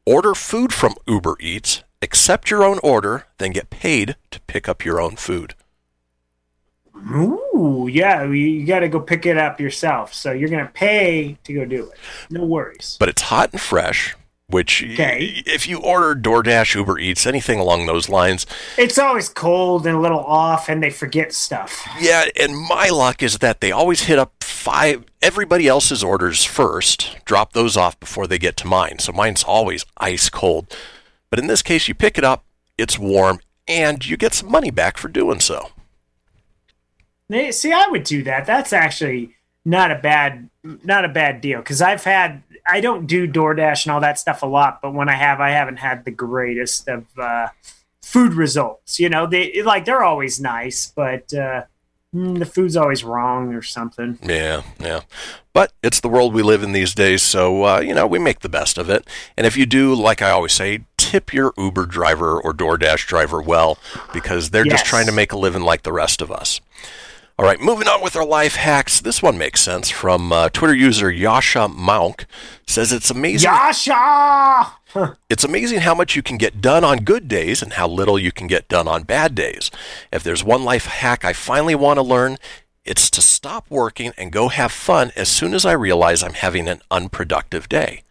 order food from Uber Eats, accept your own order, then get paid to pick up your own food. Ooh, yeah, you, you got to go pick it up yourself. So you're going to pay to go do it. No worries. But it's hot and fresh, which Okay. if you order DoorDash, Uber Eats, anything along those lines, It's always cold and a little off, and they forget stuff. Yeah, and my luck is that they always hit up five everybody else's orders first, drop those off before they get to mine. So mine's always ice cold. But in this case, you pick it up, it's warm, and you get some money back for doing so. See, I would do that. That's actually not a bad, not a bad deal. Because I've had, I don't do DoorDash and all that stuff a lot, but when I have, I haven't had the greatest of uh, food results. You know, they like they're always nice, but uh, mm, the food's always wrong or something. Yeah, yeah. But it's the world we live in these days, so, uh, you know, we make the best of it. And if you do, like I always say, tip your Uber driver or DoorDash driver well, because they're just trying to make a living like the rest of us. All right, moving on with our life hacks. This one makes sense from uh, Twitter user Yascha Mounk. Says it's amazing. Yasha. It's amazing how much you can get done on good days and how little you can get done on bad days. If there's one life hack I finally want to learn, it's to stop working and go have fun as soon as I realize I'm having an unproductive day.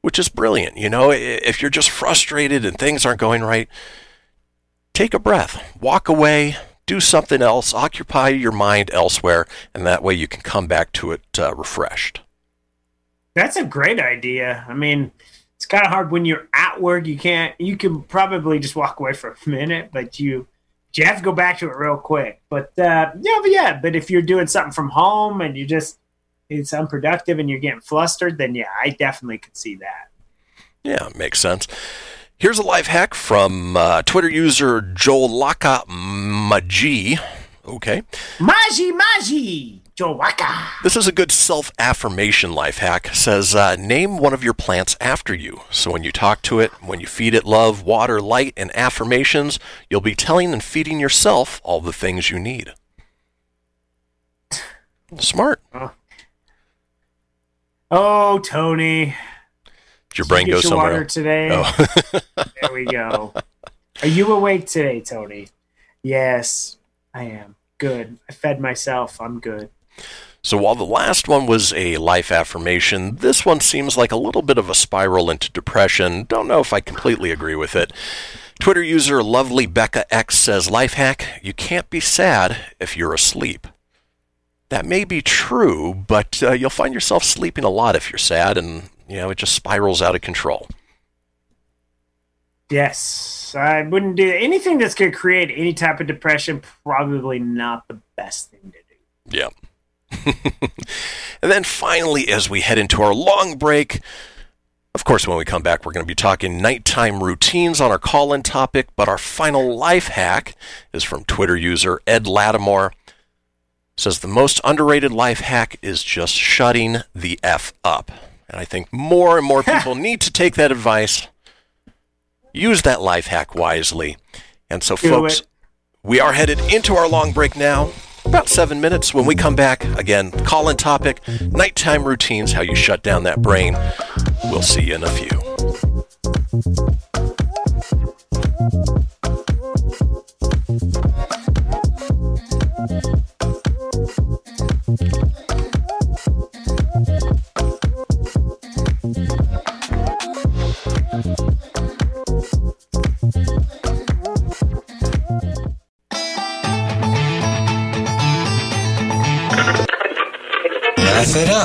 Which is brilliant. You know, if you're just frustrated and things aren't going right, take a breath, walk away, do something else, occupy your mind elsewhere, and that way you can come back to it uh, refreshed. That's a great idea. I mean, it's kind of hard when you're at work. You can't. You can probably just walk away for a minute, but you you have to go back to it real quick. But uh, yeah, but yeah. But if you're doing something from home and you just it's unproductive and you're getting flustered, then yeah, I definitely could see that. Yeah, makes sense. Here's a life hack from uh, Twitter user Jolaka Maji. Okay. Maji Maji Jowaka. This is a good self affirmation life hack. Says, uh, name one of your plants after you. So when you talk to it, when you feed it love, water, light, and affirmations, you'll be telling and feeding yourself all the things you need. Smart. Oh, Tony. Your brain Did you go your somewhere? water else? today. Oh. there we go. Are you awake today, Tony? Yes, I am. Good. I fed myself. I'm good. So while the last one was a life affirmation, this one seems like a little bit of a spiral into depression. Don't know if I completely agree with it. Twitter user Lovely Becca X says, "Life hack: You can't be sad if you're asleep." That may be true, but uh, you'll find yourself sleeping a lot if you're sad, and you know it just spirals out of control. Yes, I wouldn't do anything that's going to create any type of depression. Probably not the best thing to do. Yeah. and then finally, as we head into our long break, of course, when we come back, we're going to be talking nighttime routines on our call in topic. But our final life hack is from Twitter user Ed Latimore. Says the most underrated life hack is just shutting the F up. And I think more and more people need to take that advice, use that life hack wisely. And so, Do folks, it. we are headed into our long break now. About seven minutes. When we come back, again, call in topic nighttime routines, how you shut down that brain. We'll see you in a few.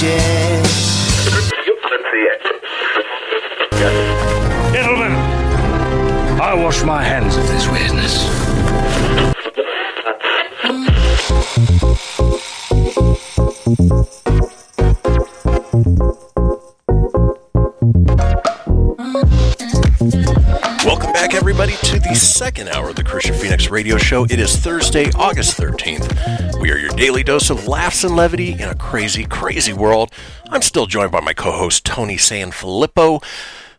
Gentlemen, I wash my hands of this weirdness. Welcome back, everybody, to the second hour of the Kristian Fenix Radio Show. It is Thursday, August 13th. We are your daily dose of laughs and levity in a crazy, crazy world. I'm still joined by my co-host Tony Sanfilippo.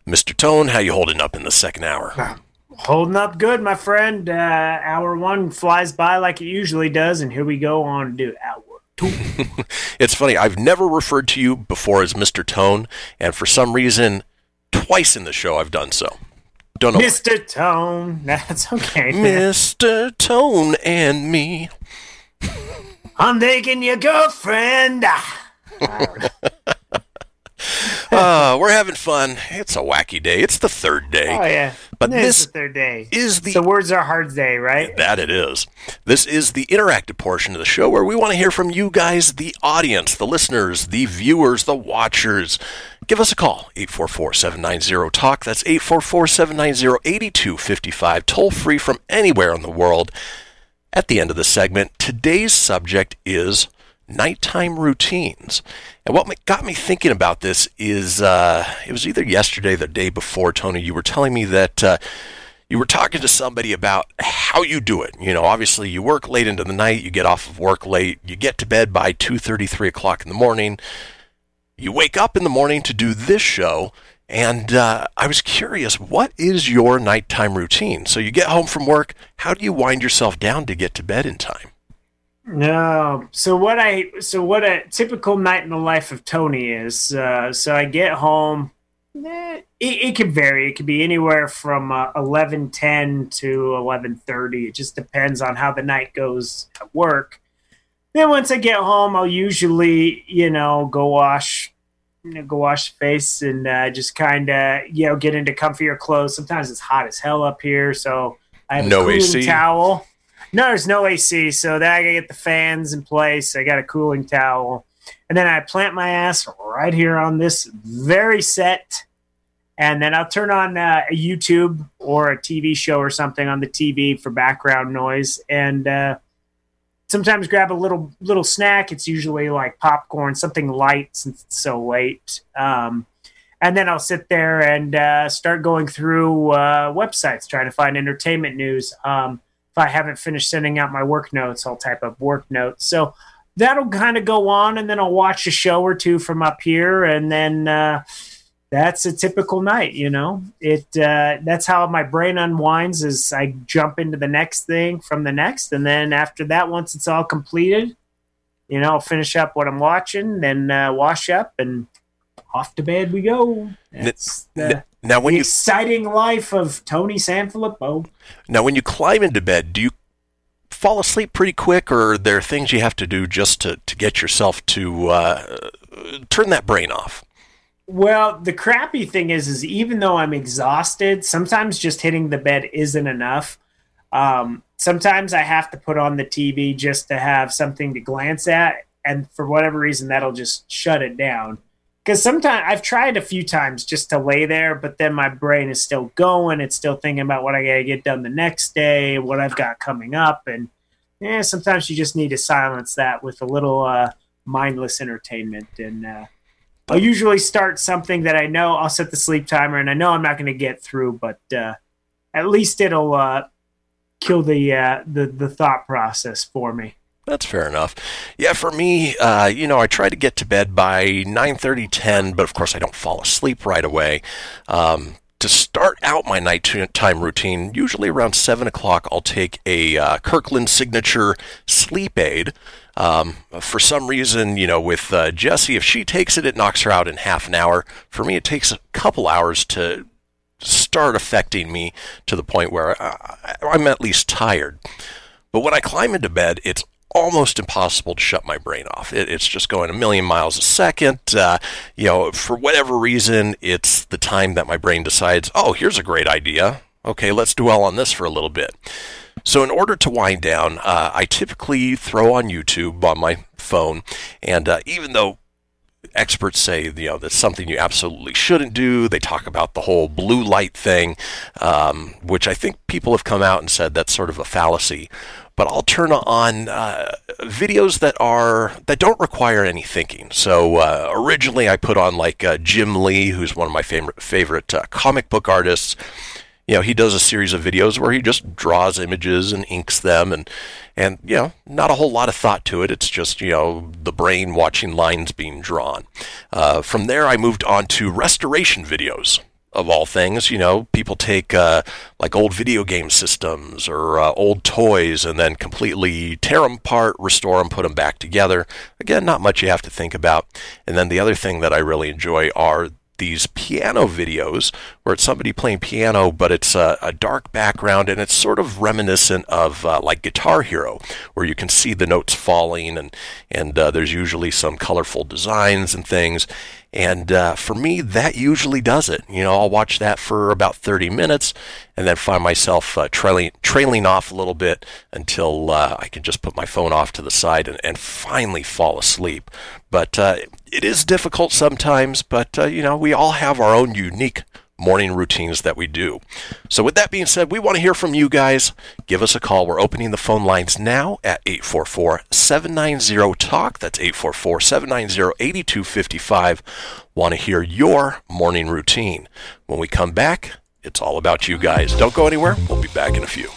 Mr. Tone, how you holding up in the second hour? Holding up good, my friend. Uh, hour one flies by like it usually does, and here we go on to hour two. It's funny, I've never referred to you before as Mr. Tone, and for some reason, twice in the show I've done so. Don't know. Mr. Tone. That's okay. Mr. Tone and me. I'm taking your girlfriend. Uh, we're having fun. It's a wacky day. It's the third day. Oh yeah. But It's this the third day. is the So words are hard day, right? That it is. This is the interactive portion of the show where we want to hear from you guys, the audience, the listeners, the viewers, the watchers. Give us a call, 844-790-TALK. That's 844-790-8255. Toll free from anywhere in the world. At the end of the segment, today's subject is nighttime routines. And what got me thinking about this is uh, it was either yesterday or the day before, Tony, you were telling me that uh, you were talking to somebody about how you do it. You know, obviously you work late into the night, you get off of work late, you get to bed by 2.30, 3 o'clock in the morning. You wake up in the morning to do this show, and uh, I was curious, what is your nighttime routine? So you get home from work, how do you wind yourself down to get to bed in time? No. So what I so what a typical night in the life of Tony is. Uh, so I get home. eh, It, it could vary. It could be anywhere from uh, eleven ten to eleven thirty. It just depends on how the night goes at work. Then once I get home, I'll usually you know go wash, you know, go wash the face and uh, just kind of you know get into comfier clothes. Sometimes it's hot as hell up here, so I have No a cooling AC? towel. No, there's no AC, so then I gotta get the fans in place. I got a cooling towel, and then I plant my ass right here on this very set, and then I'll turn on uh, a YouTube or a TV show or something on the TV for background noise, and uh, sometimes grab a little little snack. It's usually like popcorn, something light since it's so late. Um, and then I'll sit there and uh, start going through uh, websites trying to find entertainment news. Um, if I haven't finished sending out my work notes, I'll type up work notes. So that'll kind of go on, and then I'll watch a show or two from up here, and then uh, that's a typical night. You know, it uh, that's how my brain unwinds. Is I jump into the next thing from the next, and then after that, once it's all completed, you know, I'll finish up what I'm watching, then uh, wash up, and off to bed we go. That's the, Now when the you exciting life of Tony Sanfilippo. now when you climb into bed, do you fall asleep pretty quick, or are there things you have to do just to, to get yourself to uh, turn that brain off? Well, the crappy thing is, is even though I'm exhausted, sometimes just hitting the bed isn't enough. Um, sometimes I have to put on the TV just to have something to glance at, and for whatever reason, that'll just shut it down. Because sometimes I've tried a few times just to lay there, but then my brain is still going. It's still thinking about what I got to get done the next day, what I've got coming up, and yeah, sometimes you just need to silence that with a little uh, mindless entertainment. And uh, I'll usually start something that I know I'll set the sleep timer, and I know I'm not going to get through, but uh, at least it'll uh, kill the, uh, the the thought process for me. That's fair enough. Yeah, for me, uh, you know, I try to get to bed by 9.30, 10, but of course I don't fall asleep right away. Um, to start out my nighttime routine, usually around 7 o'clock, I'll take a uh, Kirkland Signature sleep aid. Um, for some reason, you know, with uh, Jessie, if she takes it, it knocks her out in half an hour. For me, it takes a couple hours to start affecting me to the point where I, I'm at least tired. But when I climb into bed, it's almost impossible to shut my brain off. It, it's just going a million miles a second. Uh, you know, for whatever reason, it's the time that my brain decides, oh, here's a great idea. Okay, let's dwell on this for a little bit. So, in order to wind down, uh, I typically throw on YouTube on my phone, and uh, even though experts say you know that's something you absolutely shouldn't do. They talk about the whole blue light thing, um, which I think people have come out and said that's sort of a fallacy. But I'll turn on uh, videos that are that don't require any thinking. So uh, originally, I put on like uh, Jim Lee, who's one of my favorite favorite uh, comic book artists you know, he does a series of videos where he just draws images and inks them and and you know, not a whole lot of thought to it. It's just, you know, the brain watching lines being drawn. Uh, from there I moved on to restoration videos. Of all things, you know, people take uh, like old video game systems or uh, old toys and then completely tear them apart, restore them, put them back together. Again, not much you have to think about. And then the other thing that I really enjoy are these piano videos where it's somebody playing piano, but it's a, a dark background and it's sort of reminiscent of uh, like Guitar Hero, where you can see the notes falling and and uh, there's usually some colorful designs and things. And uh, for me, that usually does it. You know, I'll watch that for about 30 minutes and then find myself uh, trailing, trailing off a little bit until uh, I can just put my phone off to the side and, and finally fall asleep. But uh, it is difficult sometimes, but, uh, you know, we all have our own unique morning routines that we do. So, with that being said, we want to hear from you guys. Give us a call. We're opening the phone lines now at 844 790 TALK. That's 844 790 8255. Want to hear your morning routine. When we come back, it's all about you guys. Don't go anywhere. We'll be back in a few.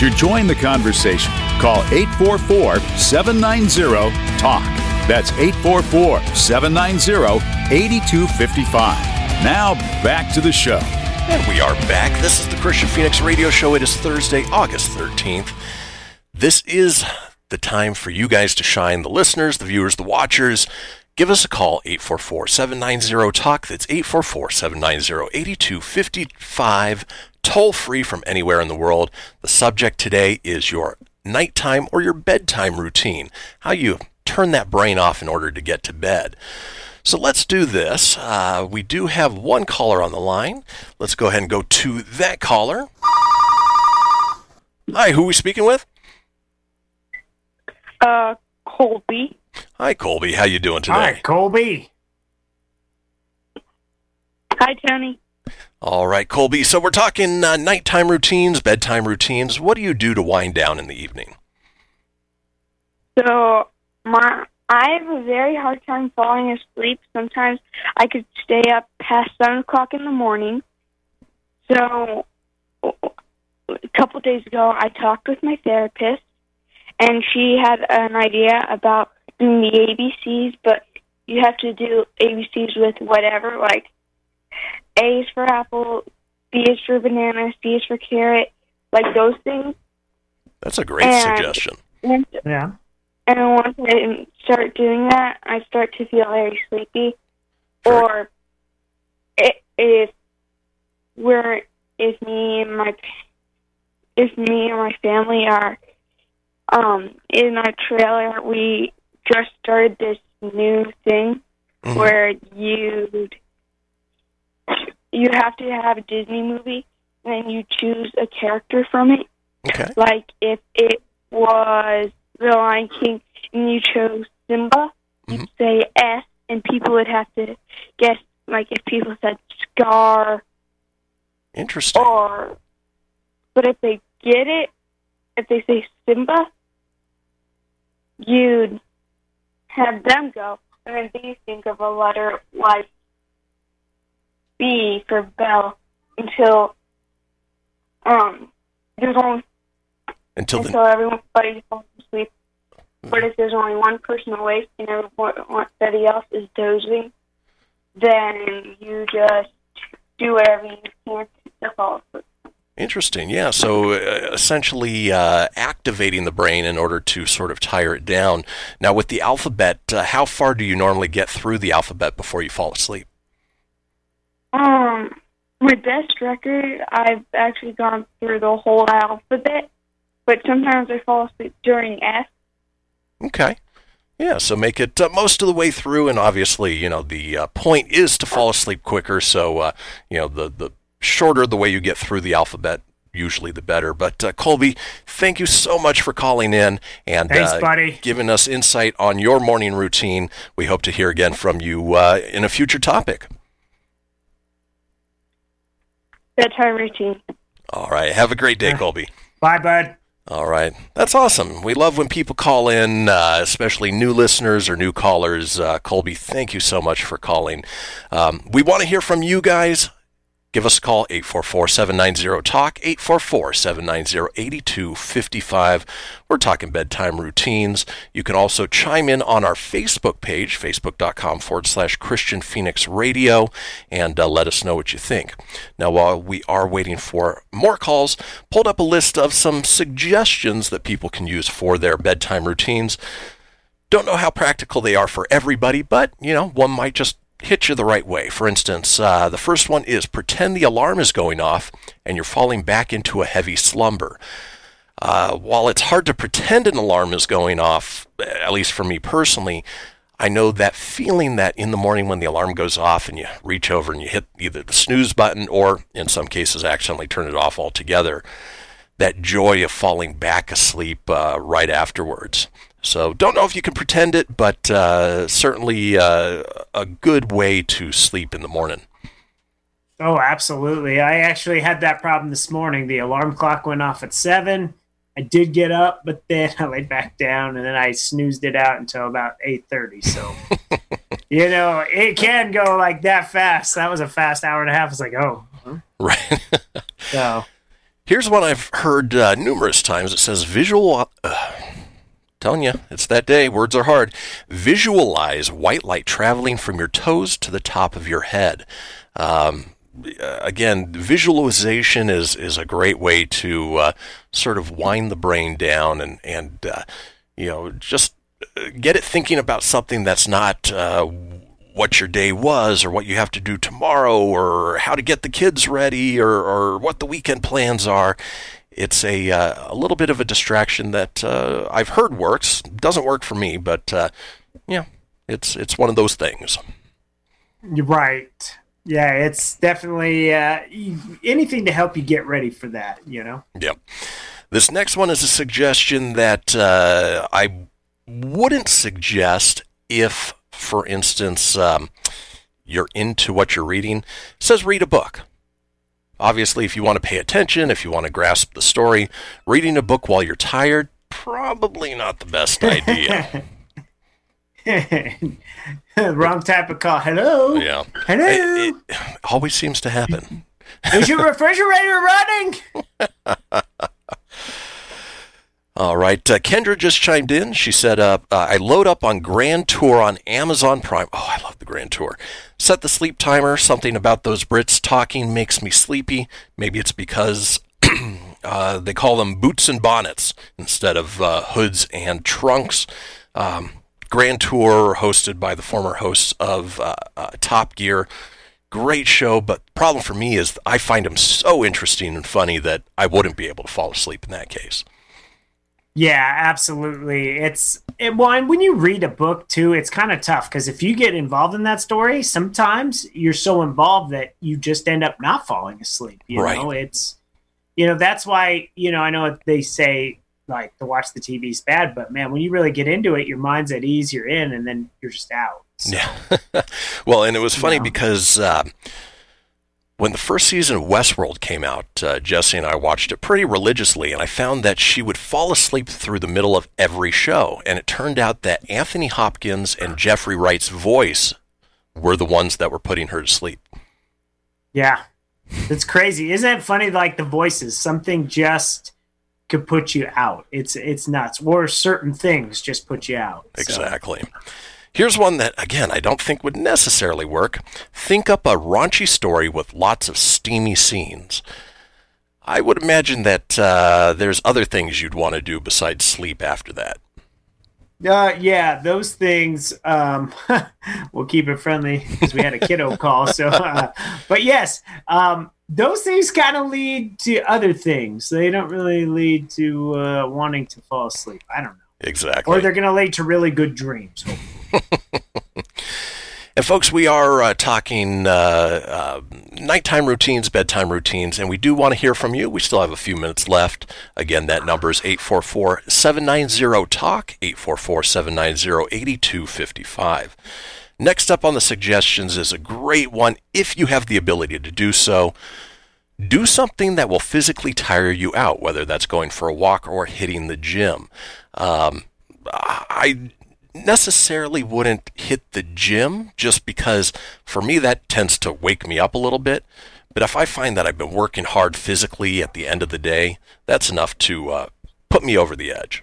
To join the conversation, call 844 790 TALK. That's 844 790 8255. Now back to the show. And we are back. This is the Kristian Fenix Radio Show. It is Thursday, August 13th. This is the time for you guys to shine, the listeners, the viewers, the watchers. Give us a call, 844 790 TALK. That's 844 790 8255. Toll free from anywhere in the world. The subject today is your nighttime or your bedtime routine. How you turn that brain off in order to get to bed. So let's do this. Uh, we do have one caller on the line. Let's go ahead and go to that caller. Hi, who are we speaking with? Uh, Colby. Hi, Colby. How you doing today? Hi, Colby. Hi, Tony. All right, Colby. So we're talking uh, nighttime routines, bedtime routines. What do you do to wind down in the evening? So, my I have a very hard time falling asleep. Sometimes I could stay up past seven o'clock in the morning. So, a couple days ago, I talked with my therapist, and she had an idea about doing the ABCs, but you have to do ABCs with whatever, like A is for apple, B is for banana, C is for carrot, like those things. That's a great And- suggestion. And Yeah. and once I start doing that, I start to feel very sleepy. Or i if we're if me and my if me and my family are um in our trailer, we just started this new thing Mhm. where you you have to have a Disney movie and then you choose a character from it. Okay. Like if it was The Lion King and you chose Simba, you'd mm-hmm. say S, and people would have to guess. Like if people said Scar, Interesting. or but if they get it, if they say Simba, you'd have them go, and then they think of a letter like B for Bell until um there's only Until the until everybody falls asleep. But if there's only one person awake and everybody else is dozing, then you just do whatever you can to fall asleep. Interesting. Yeah. So uh, essentially, uh, activating the brain in order to sort of tire it down. Now, with the alphabet, uh, how far do you normally get through the alphabet before you fall asleep? Um, my best record, I've actually gone through the whole alphabet, but sometimes I fall asleep during F. Okay. Yeah, so make it uh, most of the way through, and obviously, you know, the uh, point is to fall asleep quicker. So, uh, you know, the the shorter the way you get through the alphabet, usually the better. But uh, Colby, thank you so much for calling in and Thanks, uh, buddy. giving us insight on your morning routine. We hope to hear again from you uh, in a future topic. Bedtime routine. All right, have a great day, Colby. Bye, bud. All right. That's awesome. We love when people call in, uh, especially new listeners or new callers. Uh, Colby, thank you so much for calling. Um, we want to hear from you guys. Give us a call, 844-790-TALK, 844-790-8255. We're talking bedtime routines. You can also chime in on our Facebook page, facebook.com forward slash Kristian Fenix Radio, and uh, let us know what you think. Now, while we are waiting for more calls, pulled up a list of some suggestions that people can use for their bedtime routines. Don't know how practical they are for everybody, but, you know, one might just hit you the right way. For instance, uh, the first one is pretend the alarm is going off and you're falling back into a heavy slumber. Uh, while it's hard to pretend an alarm is going off, at least for me personally, I know that feeling that in the morning when the alarm goes off and you reach over and you hit either the snooze button or, in some cases, accidentally turn it off altogether. That joy of falling back asleep uh, right afterwards. So, don't know if you can pretend it, but uh, certainly uh, a good way to sleep in the morning. Oh, absolutely. I actually had that problem this morning. The alarm clock went off at seven. I did get up, but then I laid back down and then I snoozed it out until about eight thirty. So, you know, it can go like that fast. That was a fast hour and a half. It's like, oh, huh? Right. so Here's one I've heard uh, numerous times. It says visual. Uh, telling you, it's that day. Words are hard. Visualize white light traveling from your toes to the top of your head. Um, again, visualization is is a great way to uh, sort of wind the brain down and and uh, you know just uh, get it thinking about something that's not uh, what your day was or what you have to do tomorrow or how to get the kids ready or, or what the weekend plans are. It's a, uh, a little bit of a distraction that uh, I've heard works. Doesn't work for me, but uh, yeah, it's it's one of those things. you're right. Yeah, it's definitely uh, anything to help you get ready for that. You know. Yep. This next one is a suggestion that uh, I wouldn't suggest if, for instance, um, you're into what you're reading. It says read a book. Obviously, if you want to pay attention, if you want to grasp the story, reading a book while you're tired, probably not the best idea. Wrong type of call. Hello. yeah. Hello. It, it always seems to happen. Is your refrigerator running? All right. Uh, Kendra just chimed in. She said, uh, uh, I load up on Grand Tour on Amazon Prime. Oh, I love the Grand Tour. Set the sleep timer. Something about those Brits talking makes me sleepy. Maybe it's because uh, they call them boots and bonnets instead of uh, hoods and trunks. Um, Grand Tour, hosted by the former hosts of uh, Top Gear. Great show, but the problem for me is I find them so interesting and funny that I wouldn't be able to fall asleep in that case. Yeah, absolutely. It's it, well, and when you read a book too, it's kind of tough because if you get involved in that story, sometimes you're so involved that you just end up not falling asleep. You Right. know, it's you know that's why you know I know they say like to watch the TV is bad, but man, when you really get into it, your mind's at ease, you're in, and then you're just out. So, Yeah. well, and it was funny Yeah. because uh, when the first season of Westworld came out, uh, Jesse and I watched it pretty religiously, and I found that she would fall asleep through the middle of every show. And it turned out that Anthony Hopkins and Jeffrey Wright's voice were the ones that were putting her to sleep. yeah, it's crazy. Isn't it funny? Like the voices, something just could put you out. It's it's nuts. Or certain things just put you out. So- Exactly. Here's one that, again, I don't think would necessarily work. Think up a raunchy story with lots of steamy scenes. I would imagine that uh, there's other things you'd want to do besides sleep after that. Uh, yeah, those things. Um, we'll keep it friendly because we had a kiddo call. So, uh, but yes, um, those things kind of lead to other things. They don't really lead to uh, wanting to fall asleep. I don't know. Exactly. or they're going to lead to really good dreams. And folks, we are uh, talking uh, uh, nighttime routines, bedtime routines, and we do want to hear from you. We still have a few minutes left. Again, that number is 844-790-TALK, 844-790-8255. Next up on the suggestions is a great one if you have the ability to do so. Do something that will physically tire you out, whether that's going for a walk or hitting the gym. Um, I necessarily wouldn't hit the gym just because for me that tends to wake me up a little bit. But if I find that I've been working hard physically at the end of the day, that's enough to uh, put me over the edge.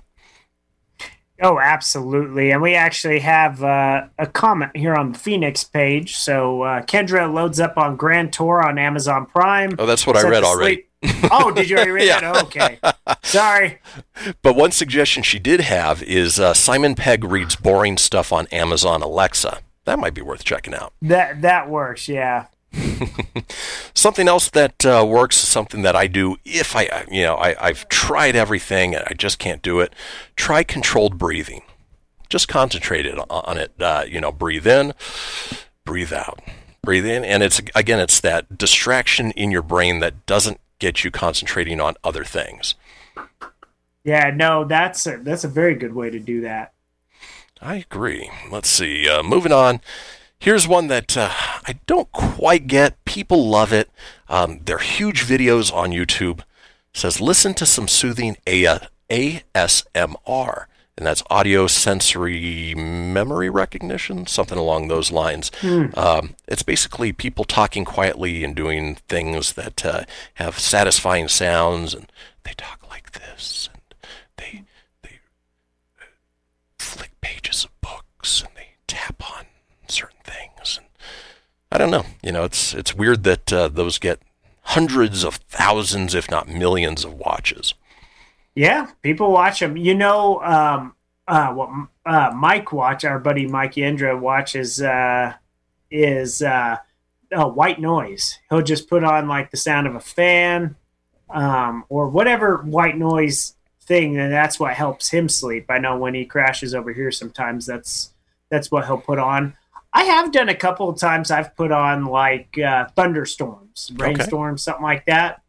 Oh, absolutely. And we actually have uh, a comment here on the Fenix page. So uh, Kendra loads up on Grand Tour on Amazon Prime. Oh, that's what I read already. sleep- oh, did you already read Yeah. that? Okay. Sorry. But one suggestion she did have is uh, Simon Pegg reads boring stuff on Amazon Alexa. That might be worth checking out. That that works, yeah. Something else that uh, works, something that I do if I, you know, I, I've tried everything and I just can't do it. Try controlled breathing. Just concentrate it on it. Uh, you know, breathe in, breathe out, breathe in, and it's again, it's that distraction in your brain that doesn't get you concentrating on other things. Yeah, no, that's a, that's a very good way to do that. I agree. Let's see. Uh, moving on. Here's one that uh, I don't quite get. People love it. Um, they're huge videos on YouTube. It says listen to some soothing A- ASMR, and that's audio sensory memory recognition, something along those lines. Um, it's basically people talking quietly and doing things that uh, have satisfying sounds, and they talk like this, and they they flick pages of books, and they tap on certain things. And I don't know. You know, it's it's weird that uh, those get hundreds of thousands, if not millions, of watches. Yeah, people watch them. You know, um, uh, what uh, Mike watch, our buddy Mike Yendra watches uh, is uh, uh, white noise. He'll just put on like the sound of a fan um, or whatever white noise thing, and that's what helps him sleep. I know when he crashes over here, sometimes that's that's what he'll put on. I have done a couple of times. I've put on like uh, thunderstorms, rainstorms, something like that.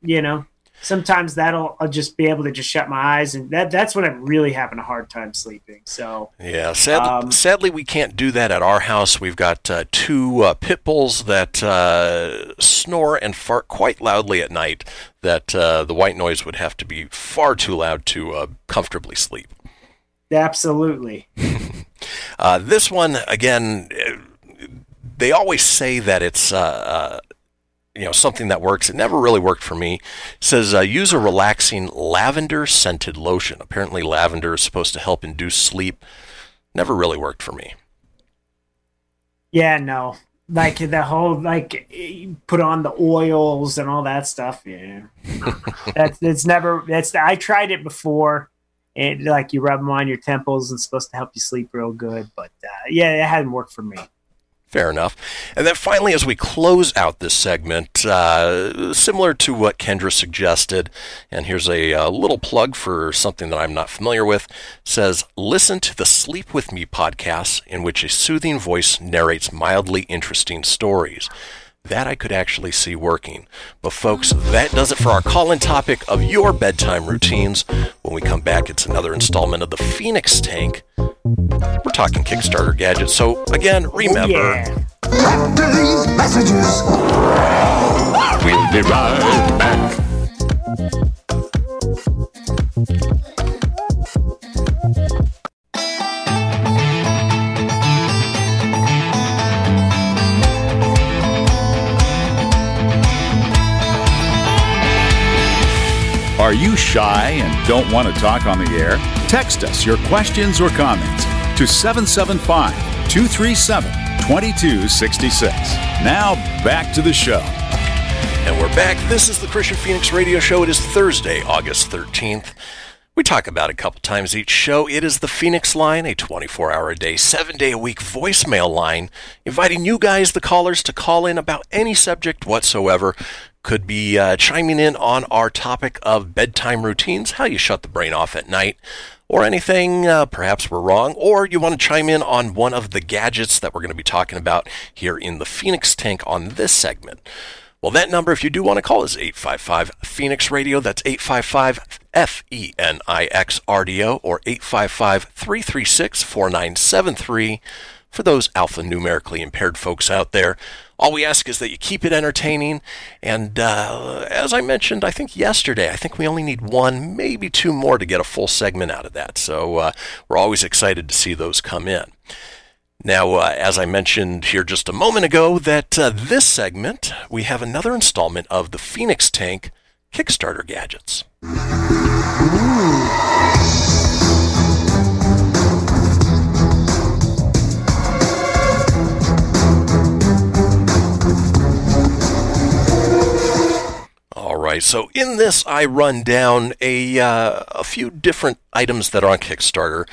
You know, sometimes that'll I'll just be able to just shut my eyes, and that that's when I'm really having a hard time sleeping. So Yeah, sad, Um, sadly, we can't do that at our house. We've got uh, two uh, pit bulls that uh, snore and fart quite loudly at night. That uh, the white noise would have to be far too loud to uh, comfortably sleep. absolutely, Uh, this one, again, uh, they always say that it's uh, uh, you know something that works. It never really worked for me. It says uh, use a relaxing lavender scented lotion. Apparently, lavender is supposed to help induce sleep. Never really worked for me. yeah, no, like the whole like put on the oils and all that stuff. Yeah, that's it's never that's I tried it before. And like you rub them on your temples, and it's supposed to help you sleep real good. But uh, yeah, it hadn't worked for me. Fair enough. And then finally, as we close out this segment, uh, similar to what Kendra suggested, and here's a, uh little plug for something that I'm not familiar with, says listen to the Sleep With Me podcast, in which a soothing voice narrates mildly interesting stories. That I could actually see working. But folks, that does it for our call-in topic of your bedtime routines. When we come back, it's another installment of the Fenix Tank. We're talking Kickstarter gadgets. So again, oh, remember. Yeah. After these messages, We'll be right back. Are you shy and don't want to talk on the air? Text us your questions or comments to 775 237 2266. Now back to the show. And we're back. This is the Kristian Fenix Radio Show. It is Thursday, August 13th. We talk about a couple times each show. It is the Fenix line, a 24 hour a day, seven day a week voicemail line, inviting you guys, the callers, to call in about any subject whatsoever. Could be uh, chiming in on our topic of bedtime routines, how you shut the brain off at night, or anything uh, perhaps we're wrong, or you want to chime in on one of the gadgets that we're going to be talking about here in the Fenix Tank on this segment. Well, that number, if you do want to call, is 855 Fenix Radio. That's 855 F E N I X R D O or 855 336 4973 for those alphanumerically impaired folks out there. All we ask is that you keep it entertaining. And uh, as I mentioned, I think yesterday, I think we only need one, maybe two more to get a full segment out of that. So uh, we're always excited to see those come in. Now, uh, as I mentioned here just a moment ago, that uh, this segment, we have another installment of the Fenix Tank Kickstarter gadgets. All right, so in this, I run down a, uh, a few different items that are on Kickstarter.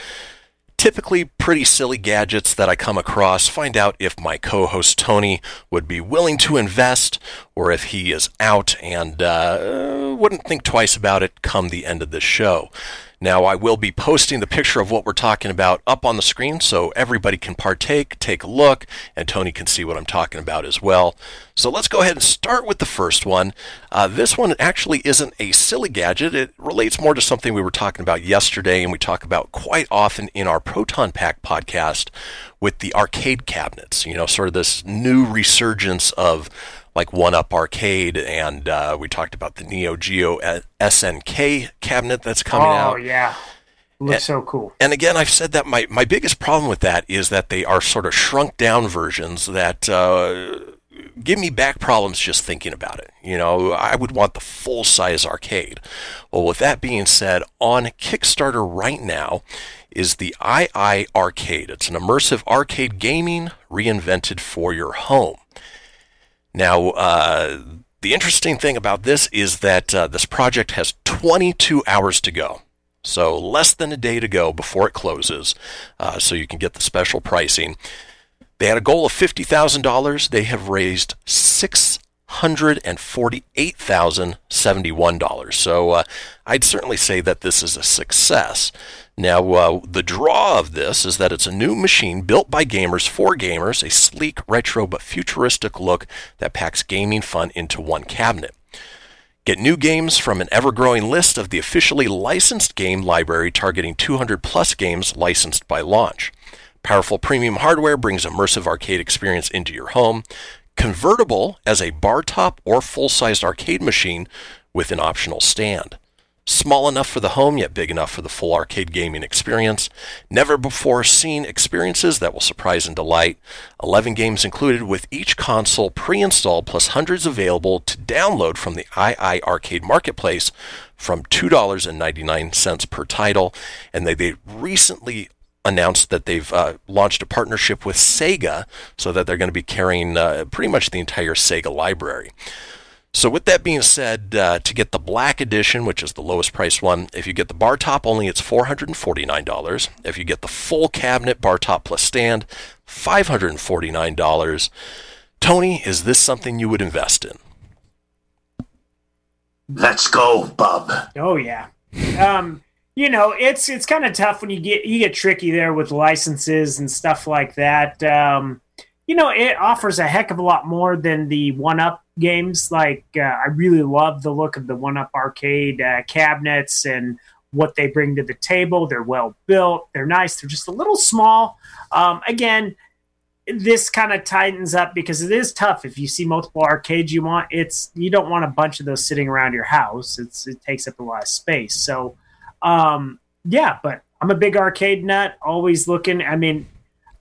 Typically, pretty silly gadgets that I come across. Find out if my co host Tony would be willing to invest or if he is out and uh, wouldn't think twice about it come the end of the show. Now, I will be posting the picture of what we're talking about up on the screen so everybody can partake, take a look, and Tony can see what I'm talking about as well. So let's go ahead and start with the first one. Uh, this one actually isn't a silly gadget. It relates more to something we were talking about yesterday and we talk about quite often in our Proton Pack podcast with the arcade cabinets. You know, sort of this new resurgence of like One Up Arcade, and uh, we talked about the Neo Geo SNK cabinet that's coming oh, out. Oh yeah. Looks And- so cool. And again, I've said that my, my biggest problem with that is that they are sort of shrunk down versions that uh, give me back problems just thinking about it. You know, I would want the full size arcade. Well, with that being said, on Kickstarter right now is the iiRcade. It's an immersive arcade gaming reinvented for your home. Now, uh, the interesting thing about this is that uh, this project has 22 hours to go. So, less than a day to go before it closes, uh, so you can get the special pricing. They had a goal of $50,000. They have raised $648,071. So, uh, I'd certainly say that this is a success. Now, uh, the draw of this is that it's a new machine built by gamers for gamers, a sleek, retro, but futuristic look that packs gaming fun into one cabinet. Get new games from an ever growing list of the officially licensed game library targeting 200 plus games licensed by launch. Powerful premium hardware brings immersive arcade experience into your home. Convertible as a bar top or full sized arcade machine with an optional stand. Small enough for the home, yet big enough for the full arcade gaming experience. Never before seen experiences that will surprise and delight. 11 games included with each console pre installed, plus hundreds available to download from the iiRcade Marketplace from $2.99 per title. And they, they recently announced that they've uh, launched a partnership with Sega so that they're going to be carrying uh, pretty much the entire Sega library. So with that being said, uh, to get the black edition, which is the lowest priced one, if you get the bar top only, it's $449. If you get the full cabinet bar top plus stand, $549. Tony, is this something you would invest in? Let's go, bub. Oh yeah. Um, you know, it's it's kind of tough when you get you get tricky there with licenses and stuff like that. Um, you know, it offers a heck of a lot more than the One Up games. Like, uh, I really love the look of the One Up arcade uh, cabinets and what they bring to the table. They're well built. They're nice. They're just a little small. Um, again, this kind of tightens up because it is tough if you see multiple arcades you want it's you don't want a bunch of those sitting around your house it's it takes up a lot of space so um yeah but i'm a big arcade nut always looking i mean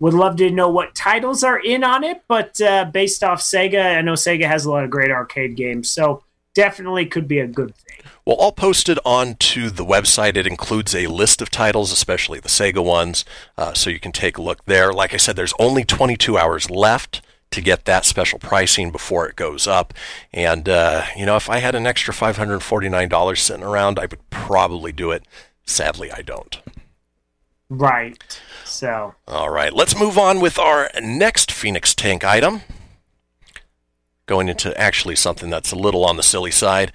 would love to know what titles are in on it but uh based off sega i know sega has a lot of great arcade games so definitely could be a good thing Well, all posted onto the website. It includes a list of titles, especially the Sega ones, uh, so you can take a look there. Like I said, there's only 22 hours left to get that special pricing before it goes up. And, uh, you know, if I had an extra $549 sitting around, I would probably do it. Sadly, I don't. right so All right, let's move on with our next Fenix Tank item. Going into actually something that's a little on the silly side.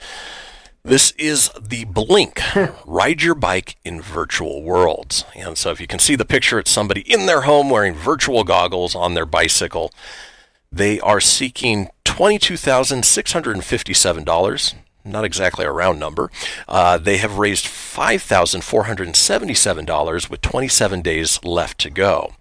This is the Blink. Ride your bike in virtual worlds. And so if you can see the picture, it's somebody in their home wearing virtual goggles on their bicycle. They are seeking $22,657. Not exactly a round number. Uh, they have raised $5,477 with 27 days left to go.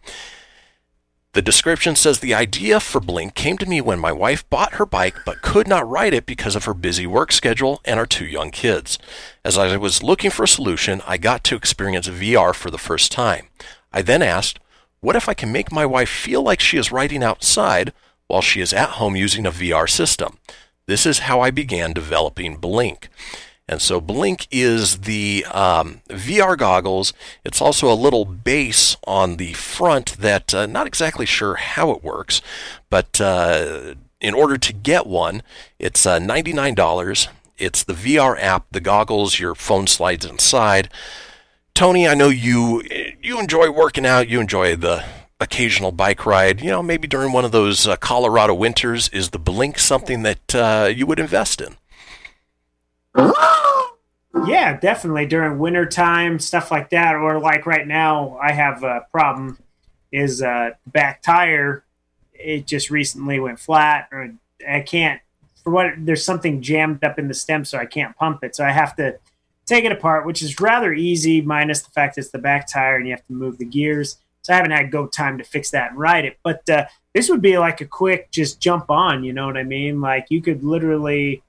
The description says the idea for Blink came to me when my wife bought her bike but could not ride it because of her busy work schedule and our two young kids. As I was looking for a solution, I got to experience VR for the first time. I then asked, what if I can make my wife feel like she is riding outside while she is at home using a VR system? This is how I began developing Blink. And so Blink is the um, VR goggles. It's also a little base on the front that uh, not exactly sure how it works, but uh, in order to get one, it's uh, $99. It's the VR app, the goggles, your phone slides inside. Tony, I know you you enjoy working out. You enjoy the occasional bike ride. You know, maybe during one of those uh, Colorado winters, is the Blink something that uh, you would invest in? Yeah, definitely during winter time, stuff like that, or like right now, I have a problem. Is uh, back tire? It just recently went flat, or I can't. For what there's something jammed up in the stem, so I can't pump it. So I have to take it apart, which is rather easy, minus the fact it's the back tire and you have to move the gears. So I haven't had go time to fix that and write it. But uh, this would be like a quick just jump on. You know what I mean? Like you could literally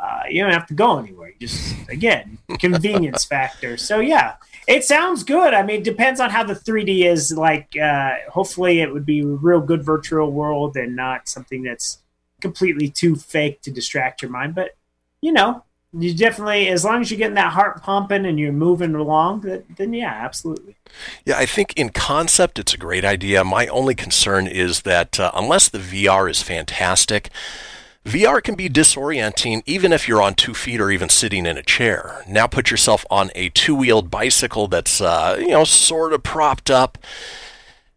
uh, you don't have to go anywhere. You just again convenience factor. So yeah, it sounds good. I mean, depends on how the 3D is. Like, uh, hopefully, it would be a real good virtual world and not something that's completely too fake to distract your mind. But you know, you definitely, as long as you're getting that heart pumping and you're moving along, then yeah, absolutely. Yeah, I think in concept it's a great idea. My only concern is that uh, unless the VR is fantastic, VR can be disorienting even if you're on two feet or even sitting in a chair. Now put yourself on a two-wheeled bicycle that's uh, you know sort of propped up.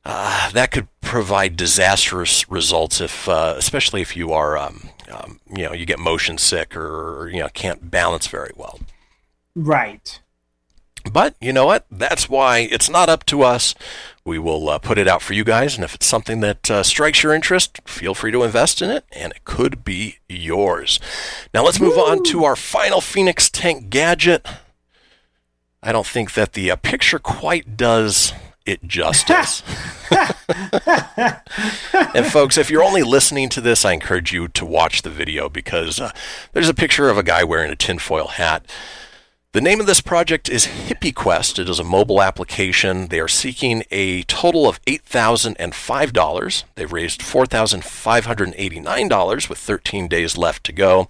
Uh, that could provide disastrous results if, uh, especially if you are, um, um, you know, you get motion sick or you know can't balance very well. Right. But you know what? That's why it's not up to us. We will uh, put it out for you guys, and if it's something that uh, strikes your interest, feel free to invest in it, and it could be yours. Now let's move on to our final Fenix Tank gadget. I don't think that the uh, picture quite does it justice. and folks, if you're only listening to this, I encourage you to watch the video because uh, there's a picture of a guy wearing a tinfoil hat. The name of this project is Hippie Quest. It is a mobile application. They are seeking a total of $8,005. They've raised $4,589 with 13 days left to go.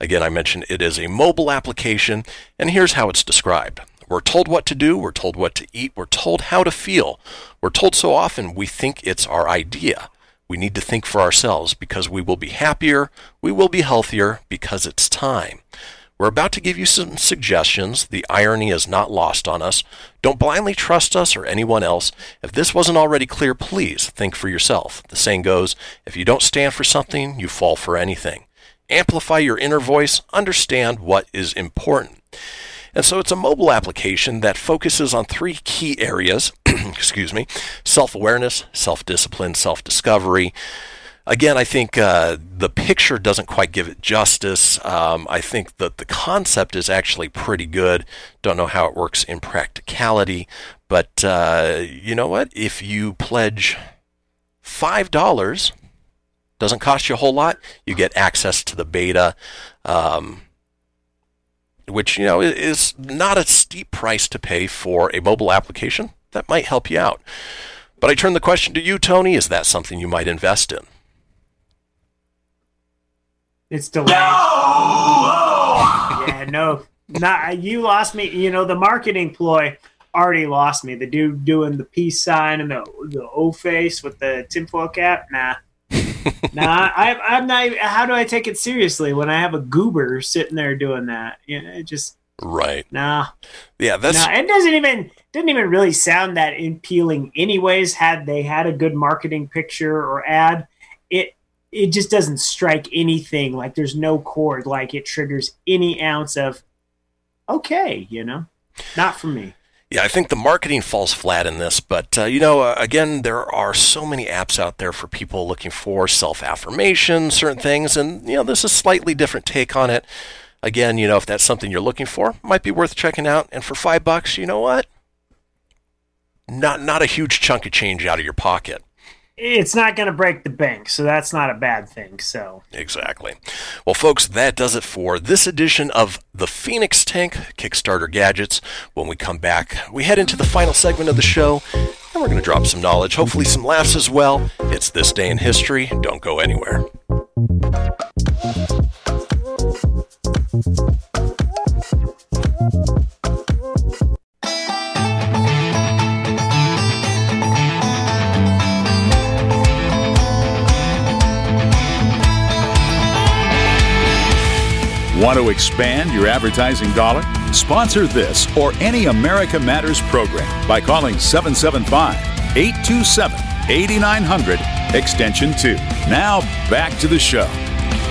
Again, I mentioned it is a mobile application, and here's how it's described. We're told what to do, we're told what to eat, we're told how to feel. We're told so often we think it's our idea. We need to think for ourselves because we will be happier, we will be healthier because it's time. We're about to give you some suggestions. The irony is not lost on us. Don't blindly trust us or anyone else. If this wasn't already clear, please think for yourself. The saying goes, if you don't stand for something, you fall for anything. Amplify your inner voice, understand what is important. And so it's a mobile application that focuses on three key areas, excuse me, self-awareness, self-discipline, self-discovery. Again, I think uh, the picture doesn't quite give it justice. Um, I think that the concept is actually pretty good. Don't know how it works in practicality, but uh, you know what? If you pledge five dollars, doesn't cost you a whole lot. You get access to the beta. Um, which you know is not a steep price to pay for a mobile application that might help you out. But I turn the question to you, Tony. Is that something you might invest in? It's delayed. No! yeah, no, not you lost me. You know the marketing ploy already lost me. The dude doing the peace sign and the the O face with the tinfoil cap. Nah, nah. I, I'm not. How do I take it seriously when I have a goober sitting there doing that? You know, it just Right. nah. Yeah, that's No, it doesn't even didn't even really sound that appealing. Anyways, had they had a good marketing picture or ad, it it just doesn't strike anything like there's no chord like it triggers any ounce of okay, you know, not for me. Yeah, I think the marketing falls flat in this, but uh, you know, uh, again, there are so many apps out there for people looking for self affirmation, certain things, and you know, this is a slightly different take on it. Again, you know, if that's something you're looking for, might be worth checking out. And for five bucks, you know what? Not not a huge chunk of change out of your pocket. It's not going to break the bank, so that's not a bad thing. So Exactly. Well, folks, that does it for this edition of the Fenix Tank Kickstarter Gadgets. When we come back, we head into the final segment of the show, and we're going to drop some knowledge, hopefully some laughs as well. It's this day in history. Don't go anywhere. Want to expand your advertising dollar? Sponsor this or any America Matters program by calling 775 827 8900 extension 2. Now back to the show.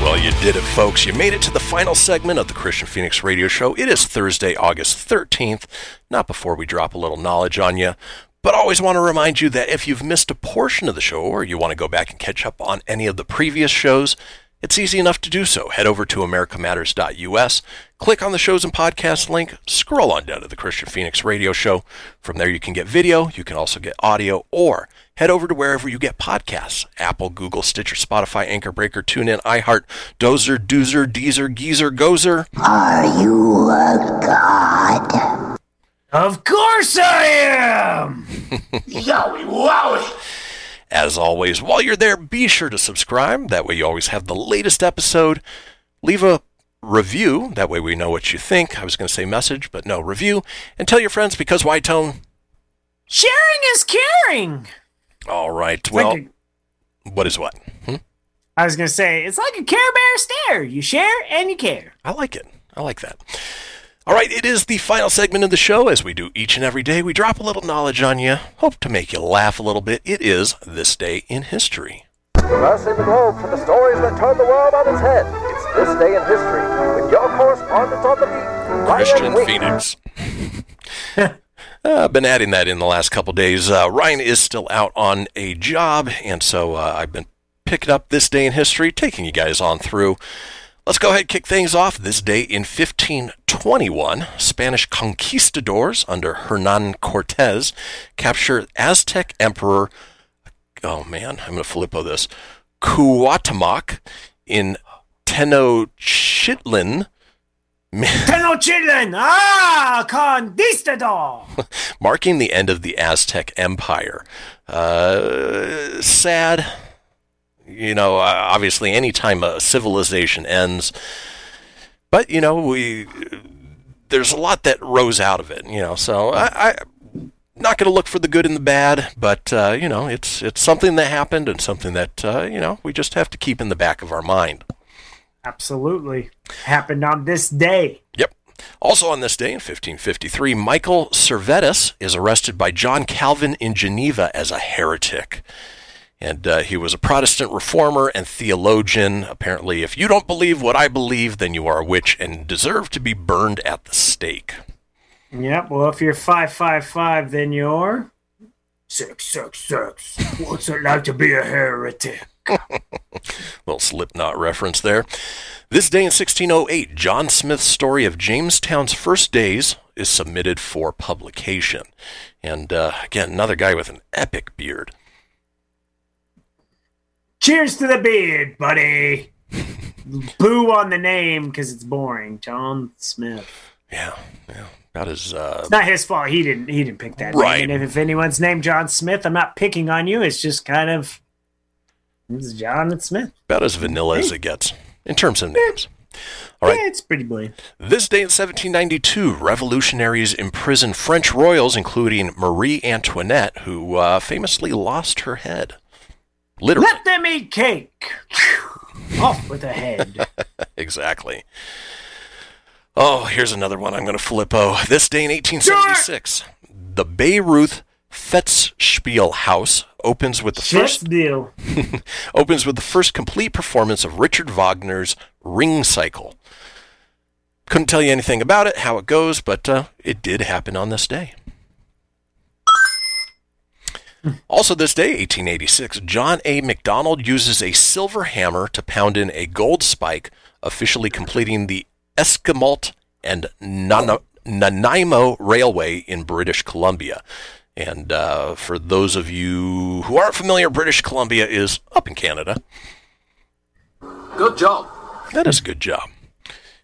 Well, you did it, folks. You made it to the final segment of the Kristian Fenix Radio Show. It is Thursday, August 13th. Not before we drop a little knowledge on you, but always want to remind you that if you've missed a portion of the show or you want to go back and catch up on any of the previous shows, it's easy enough to do so. Head over to americamatters.us, click on the shows and podcast link, scroll on down to the Kristian Fenix Radio Show. From there, you can get video, you can also get audio, or head over to wherever you get podcasts Apple, Google, Stitcher, Spotify, Anchor Breaker, TuneIn, iHeart, Dozer, Doozer, Deezer, Geezer, Gozer. Are you a god? of course I am. Yowie wowie! As always, while you're there, be sure to subscribe. That way, you always have the latest episode. Leave a review. That way, we know what you think. I was going to say message, but no, review. And tell your friends because why Tone. Sharing is caring. All right. Well, like a- what is what? Hmm? I was going to say it's like a Care Bear stare. You share and you care. I like it. I like that. All right, it is the final segment of the show. As we do each and every day, we drop a little knowledge on you. Hope to make you laugh a little bit. It is This Day in History. Crossing the globe for the stories that turn the world on its head. It's this day in history with your correspondent on the beat, Kristian. Fenix. Uh, I've been adding that in the last couple days. Uh, Ryan is still out on a job, and so uh, I've been picking up this day in history, taking you guys on through. Let's go ahead and kick things off. This day in 1521, Spanish conquistadors under Hernan Cortez capture Aztec Emperor, oh man, I'm going to flippo this, Cuauhtémoc in Tenochtitlan, Tenochtitlan. Ah, conquistador. marking the end of the Aztec Empire. Uh, sad. You know, uh, obviously, anytime a civilization ends, but you know, we there's a lot that rose out of it. You know, so I, I not going to look for the good and the bad, but uh, you know, it's it's something that happened and something that uh, you know we just have to keep in the back of our mind. Absolutely. Happened on this day. Yep. Also on this day in 1553, Michael Servetus is arrested by John Calvin in Geneva as a heretic. And uh, he was a Protestant reformer and theologian. Apparently, if you don't believe what I believe, then you are a witch and deserve to be burned at the stake. Yep. Well, if you're 555, then you're. Six, six, six. What's it like to be a heretic? Little Slipknot reference there. This day in 1608, John Smith's story of Jamestown's first days is submitted for publication. And uh, again, another guy with an epic beard. Cheers to the beard, buddy. Boo on the name because it's boring. John Smith. Yeah, yeah. About his uh, It's not his fault. He didn't. He didn't pick that. Right. Name. And if, if anyone's named John Smith, I'm not picking on you. It's just kind of. It's John and Smith. about as vanilla as it gets in terms of names. All right. Yeah, it's pretty bland. This day in 1792, revolutionaries imprisoned French royals, including Marie Antoinette, who uh, famously lost her head. Literally. Let them eat cake. Off with a head. exactly. Oh, here's another one I'm going to flippo. This day in 1876, the Bayreuth Festspiel House opens with the First opens with the first complete performance of Richard Wagner's Ring Cycle. Couldn't tell you anything about it, how it goes, but uh, it did happen on this day. Also, this day, 1886, John A. Macdonald uses a silver hammer to pound in a gold spike, officially completing the Esquimalt and Nana- Nanaimo Railway in British Columbia. And uh, for those of you who aren't familiar, British Columbia is up in Canada. Good job. That is a good job.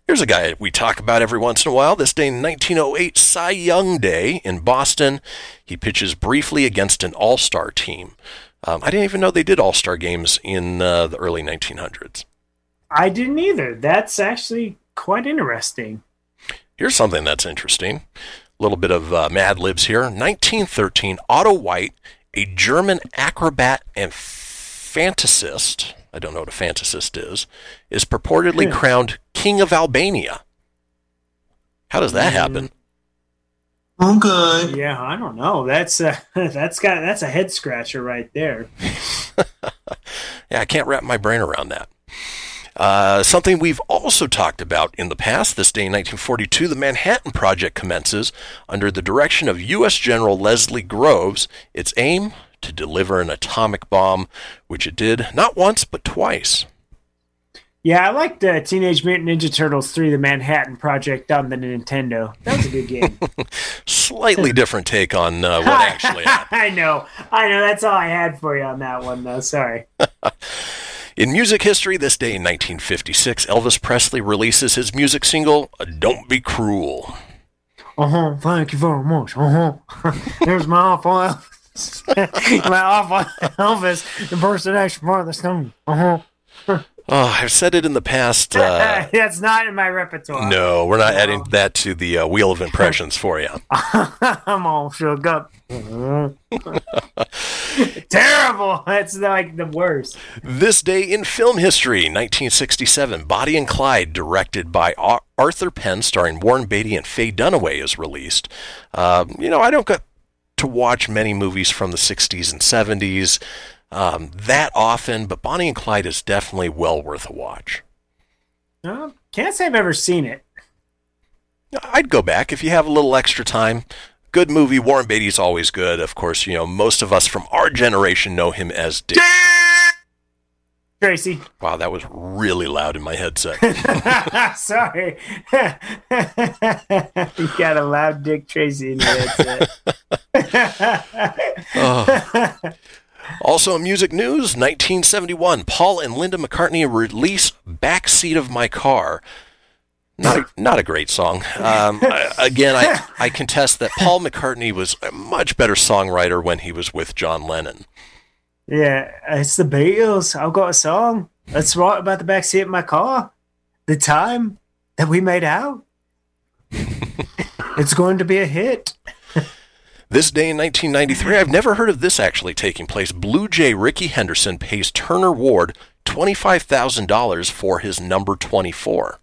Here's a guy we talk about every once in a while. This day in 1908, Cy Young Day in Boston. He pitches briefly against an all star team. Um, I didn't even know they did all star games in uh, the early 1900s. I didn't either. That's actually quite interesting. Here's something that's interesting. A little bit of uh, Mad Libs here. 1913, Otto White, a German acrobat and fantasist, I don't know what a fantasist is, is purportedly crowned King of Albania. How does that happen? Okay. Yeah, I don't know. That's uh, that's got that's a head scratcher right there. Yeah, I can't wrap my brain around that. Uh, something we've also talked about in the past. This day in 1942, the Manhattan Project commences under the direction of U.S. General Leslie Groves. Its aim to deliver an atomic bomb, which it did not once but twice. Yeah, I liked uh, Teenage Mutant Ninja Turtles 3, the Manhattan Project on the Nintendo. That was a good game. Slightly different take on uh, what actually happened. I know. I know. That's all I had for you on that one, though. Sorry. In music history, this day in 1956, Elvis Presley releases his music single, "Don't Be Cruel." Uh huh. Thank you very much. Uh huh. There's my awful Elvis. my awful Elvis impersonation for the song. Uh huh. Oh, I've said it in the past. Uh, That's not in my repertoire. no, we're not adding that to the uh, wheel of impressions for you. I'm all shook up. Terrible. That's like the worst. This day in film history, 1967, Bonnie and Clyde, directed by Ar- Arthur Penn, starring Warren Beatty and Faye Dunaway, is released. Uh, you know, I don't get to watch many movies from the 60s and 70s um, that often, but Bonnie and Clyde is definitely well worth a watch. Uh, can't say I've ever seen it. I'd go back if you have a little extra time. Good movie. Warren Beatty's always good. Of course, you know, most of us from our generation know him as Dick. Tracy. Wow, that was really loud in my headset. Sorry. you got a loud Dick Tracy in your headset. Oh. Also, in music news, 1971, Paul and Linda McCartney release "Backseat of My Car." Not a, not a great song. Um, I- again, I, I contest that Paul McCartney was a much better songwriter when he was with John Lennon. Yeah, it's the Beatles. I've got a song. Let's write about the backseat of my car. The time that we made out. it's going to be a hit. This day in 1993, I've never heard of this actually taking place. Blue Jay Rickey Henderson pays Turner Ward $25,000 for his number 24.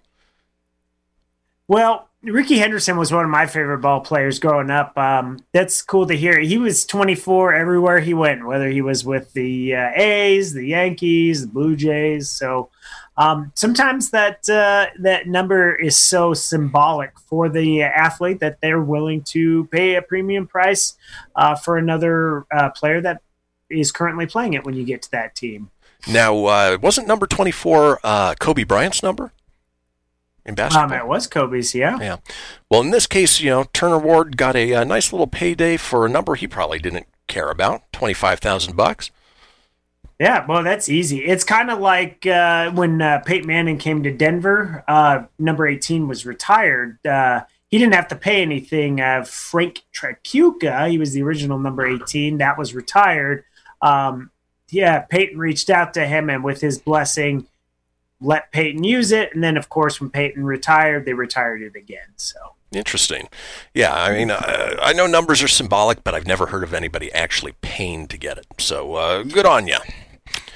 Well, Rickey Henderson was one of my favorite ball players growing up. Um, that's cool to hear. He was 24 everywhere he went, whether he was with the uh, A's, the Yankees, the Blue Jays. So um, sometimes that uh, that number is so symbolic for the athlete that they're willing to pay a premium price uh, for another uh, player that is currently playing it when you get to that team. Now, uh, wasn't number 24 uh, Kobe Bryant's number in basketball? Um, it was Kobe's, yeah. Yeah. Well, in this case, you know, Turner Ward got a, a nice little payday for a number he probably didn't care about, twenty-five thousand bucks. Yeah, well, that's easy. It's kind of like uh, when uh, Peyton Manning came to Denver. Uh, number eighteen was retired. Uh, he didn't have to pay anything. Uh, Frank Tripucka, he was the original number eighteen. That was retired. Um, yeah, Peyton reached out to him, and with his blessing, let Peyton use it. And then, of course, when Peyton retired, they retired it again. So. Interesting. Yeah, I mean, uh, I know numbers are symbolic, but I've never heard of anybody actually paying to get it. So uh, good on you.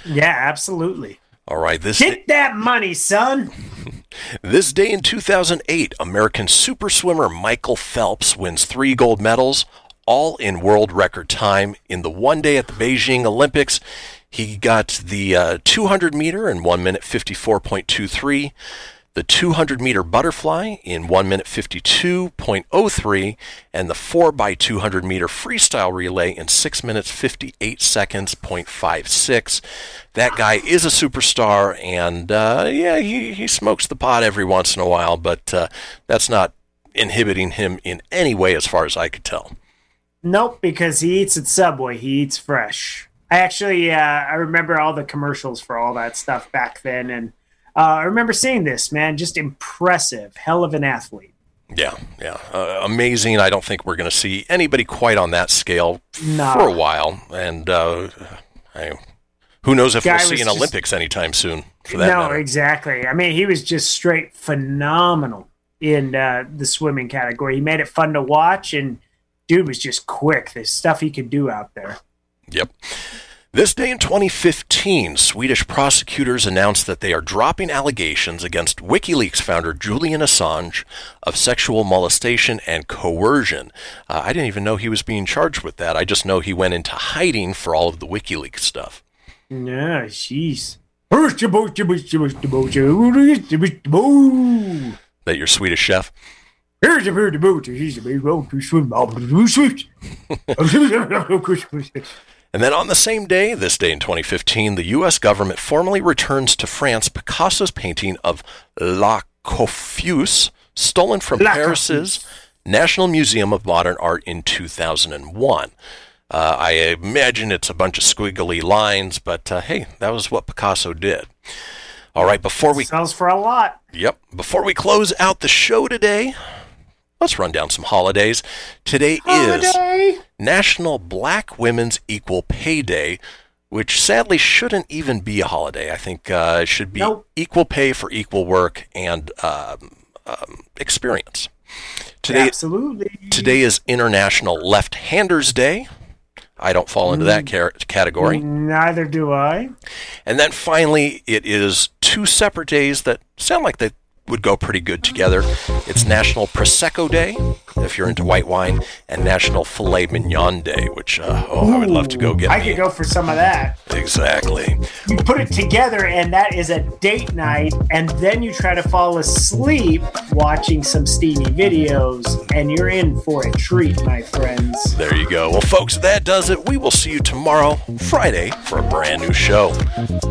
Yeah, absolutely. All right, this Get that money, son. This day in 2008, American super swimmer Michael Phelps wins three gold medals, all in world record time. In the one day at the Beijing Olympics, he got the uh, 200 meter in 1 minute 54.23, the 200 meter butterfly in 1 minute 52.03, and the 4x200 meter freestyle relay in 6 minutes 58 seconds, 0.56. That guy is a superstar, and uh, yeah, he, he smokes the pot every once in a while, but uh, that's not inhibiting him in any way as far as I could tell. Nope, because he eats at Subway. He eats fresh. I actually, uh, I remember all the commercials for all that stuff back then, and uh, I remember seeing this man. Just impressive, hell of an athlete. Yeah, yeah, uh, amazing. I don't think we're going to see anybody quite on that scale No. for a while, and uh, I, who knows if Guy we'll see an just- Olympics anytime soon. For that no, matter. exactly. I mean, he was just straight phenomenal in uh, the swimming category. He made it fun to watch, and dude was just quick. The stuff he could do out there. Yep. This day in 2015, Swedish prosecutors announced that they are dropping allegations against WikiLeaks founder Julian Assange of sexual molestation and coercion. Uh, I didn't even know he was being charged with that. I just know he went into hiding for all of the WikiLeaks stuff. No, jeez. That your Swedish chef? And then on the same day, this day in 2015, the U.S. government formally returns to France Picasso's painting of La Coiffeuse, stolen from La Paris's National Museum of Modern Art in 2001. Uh, I imagine it's a bunch of squiggly lines, but uh, hey, that was what Picasso did. All right, before we sells for a lot. Yep. Before we close out the show today, let's run down some holidays. Today Holiday. is National Black Women's Equal Pay Day, which sadly shouldn't even be a holiday. I think uh, it should be equal pay for equal work and um, um, experience. Today, Absolutely. Today is International Left-Handers Day. I don't fall into that car- category. Neither do I. And then finally, it is two separate days that sound like they would go pretty good together. It's National Prosecco Day, if you're into white wine, and National Filet Mignon Day, which, uh, oh, I would love to go get I me. could go for some of that. Exactly. You put it together, and that is a date night, and then you try to fall asleep watching some steamy videos, and you're in for a treat, my friends. There you go. Well, folks, that does it. We will see you tomorrow, Friday, for a brand new show.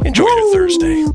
Enjoy your Thursday.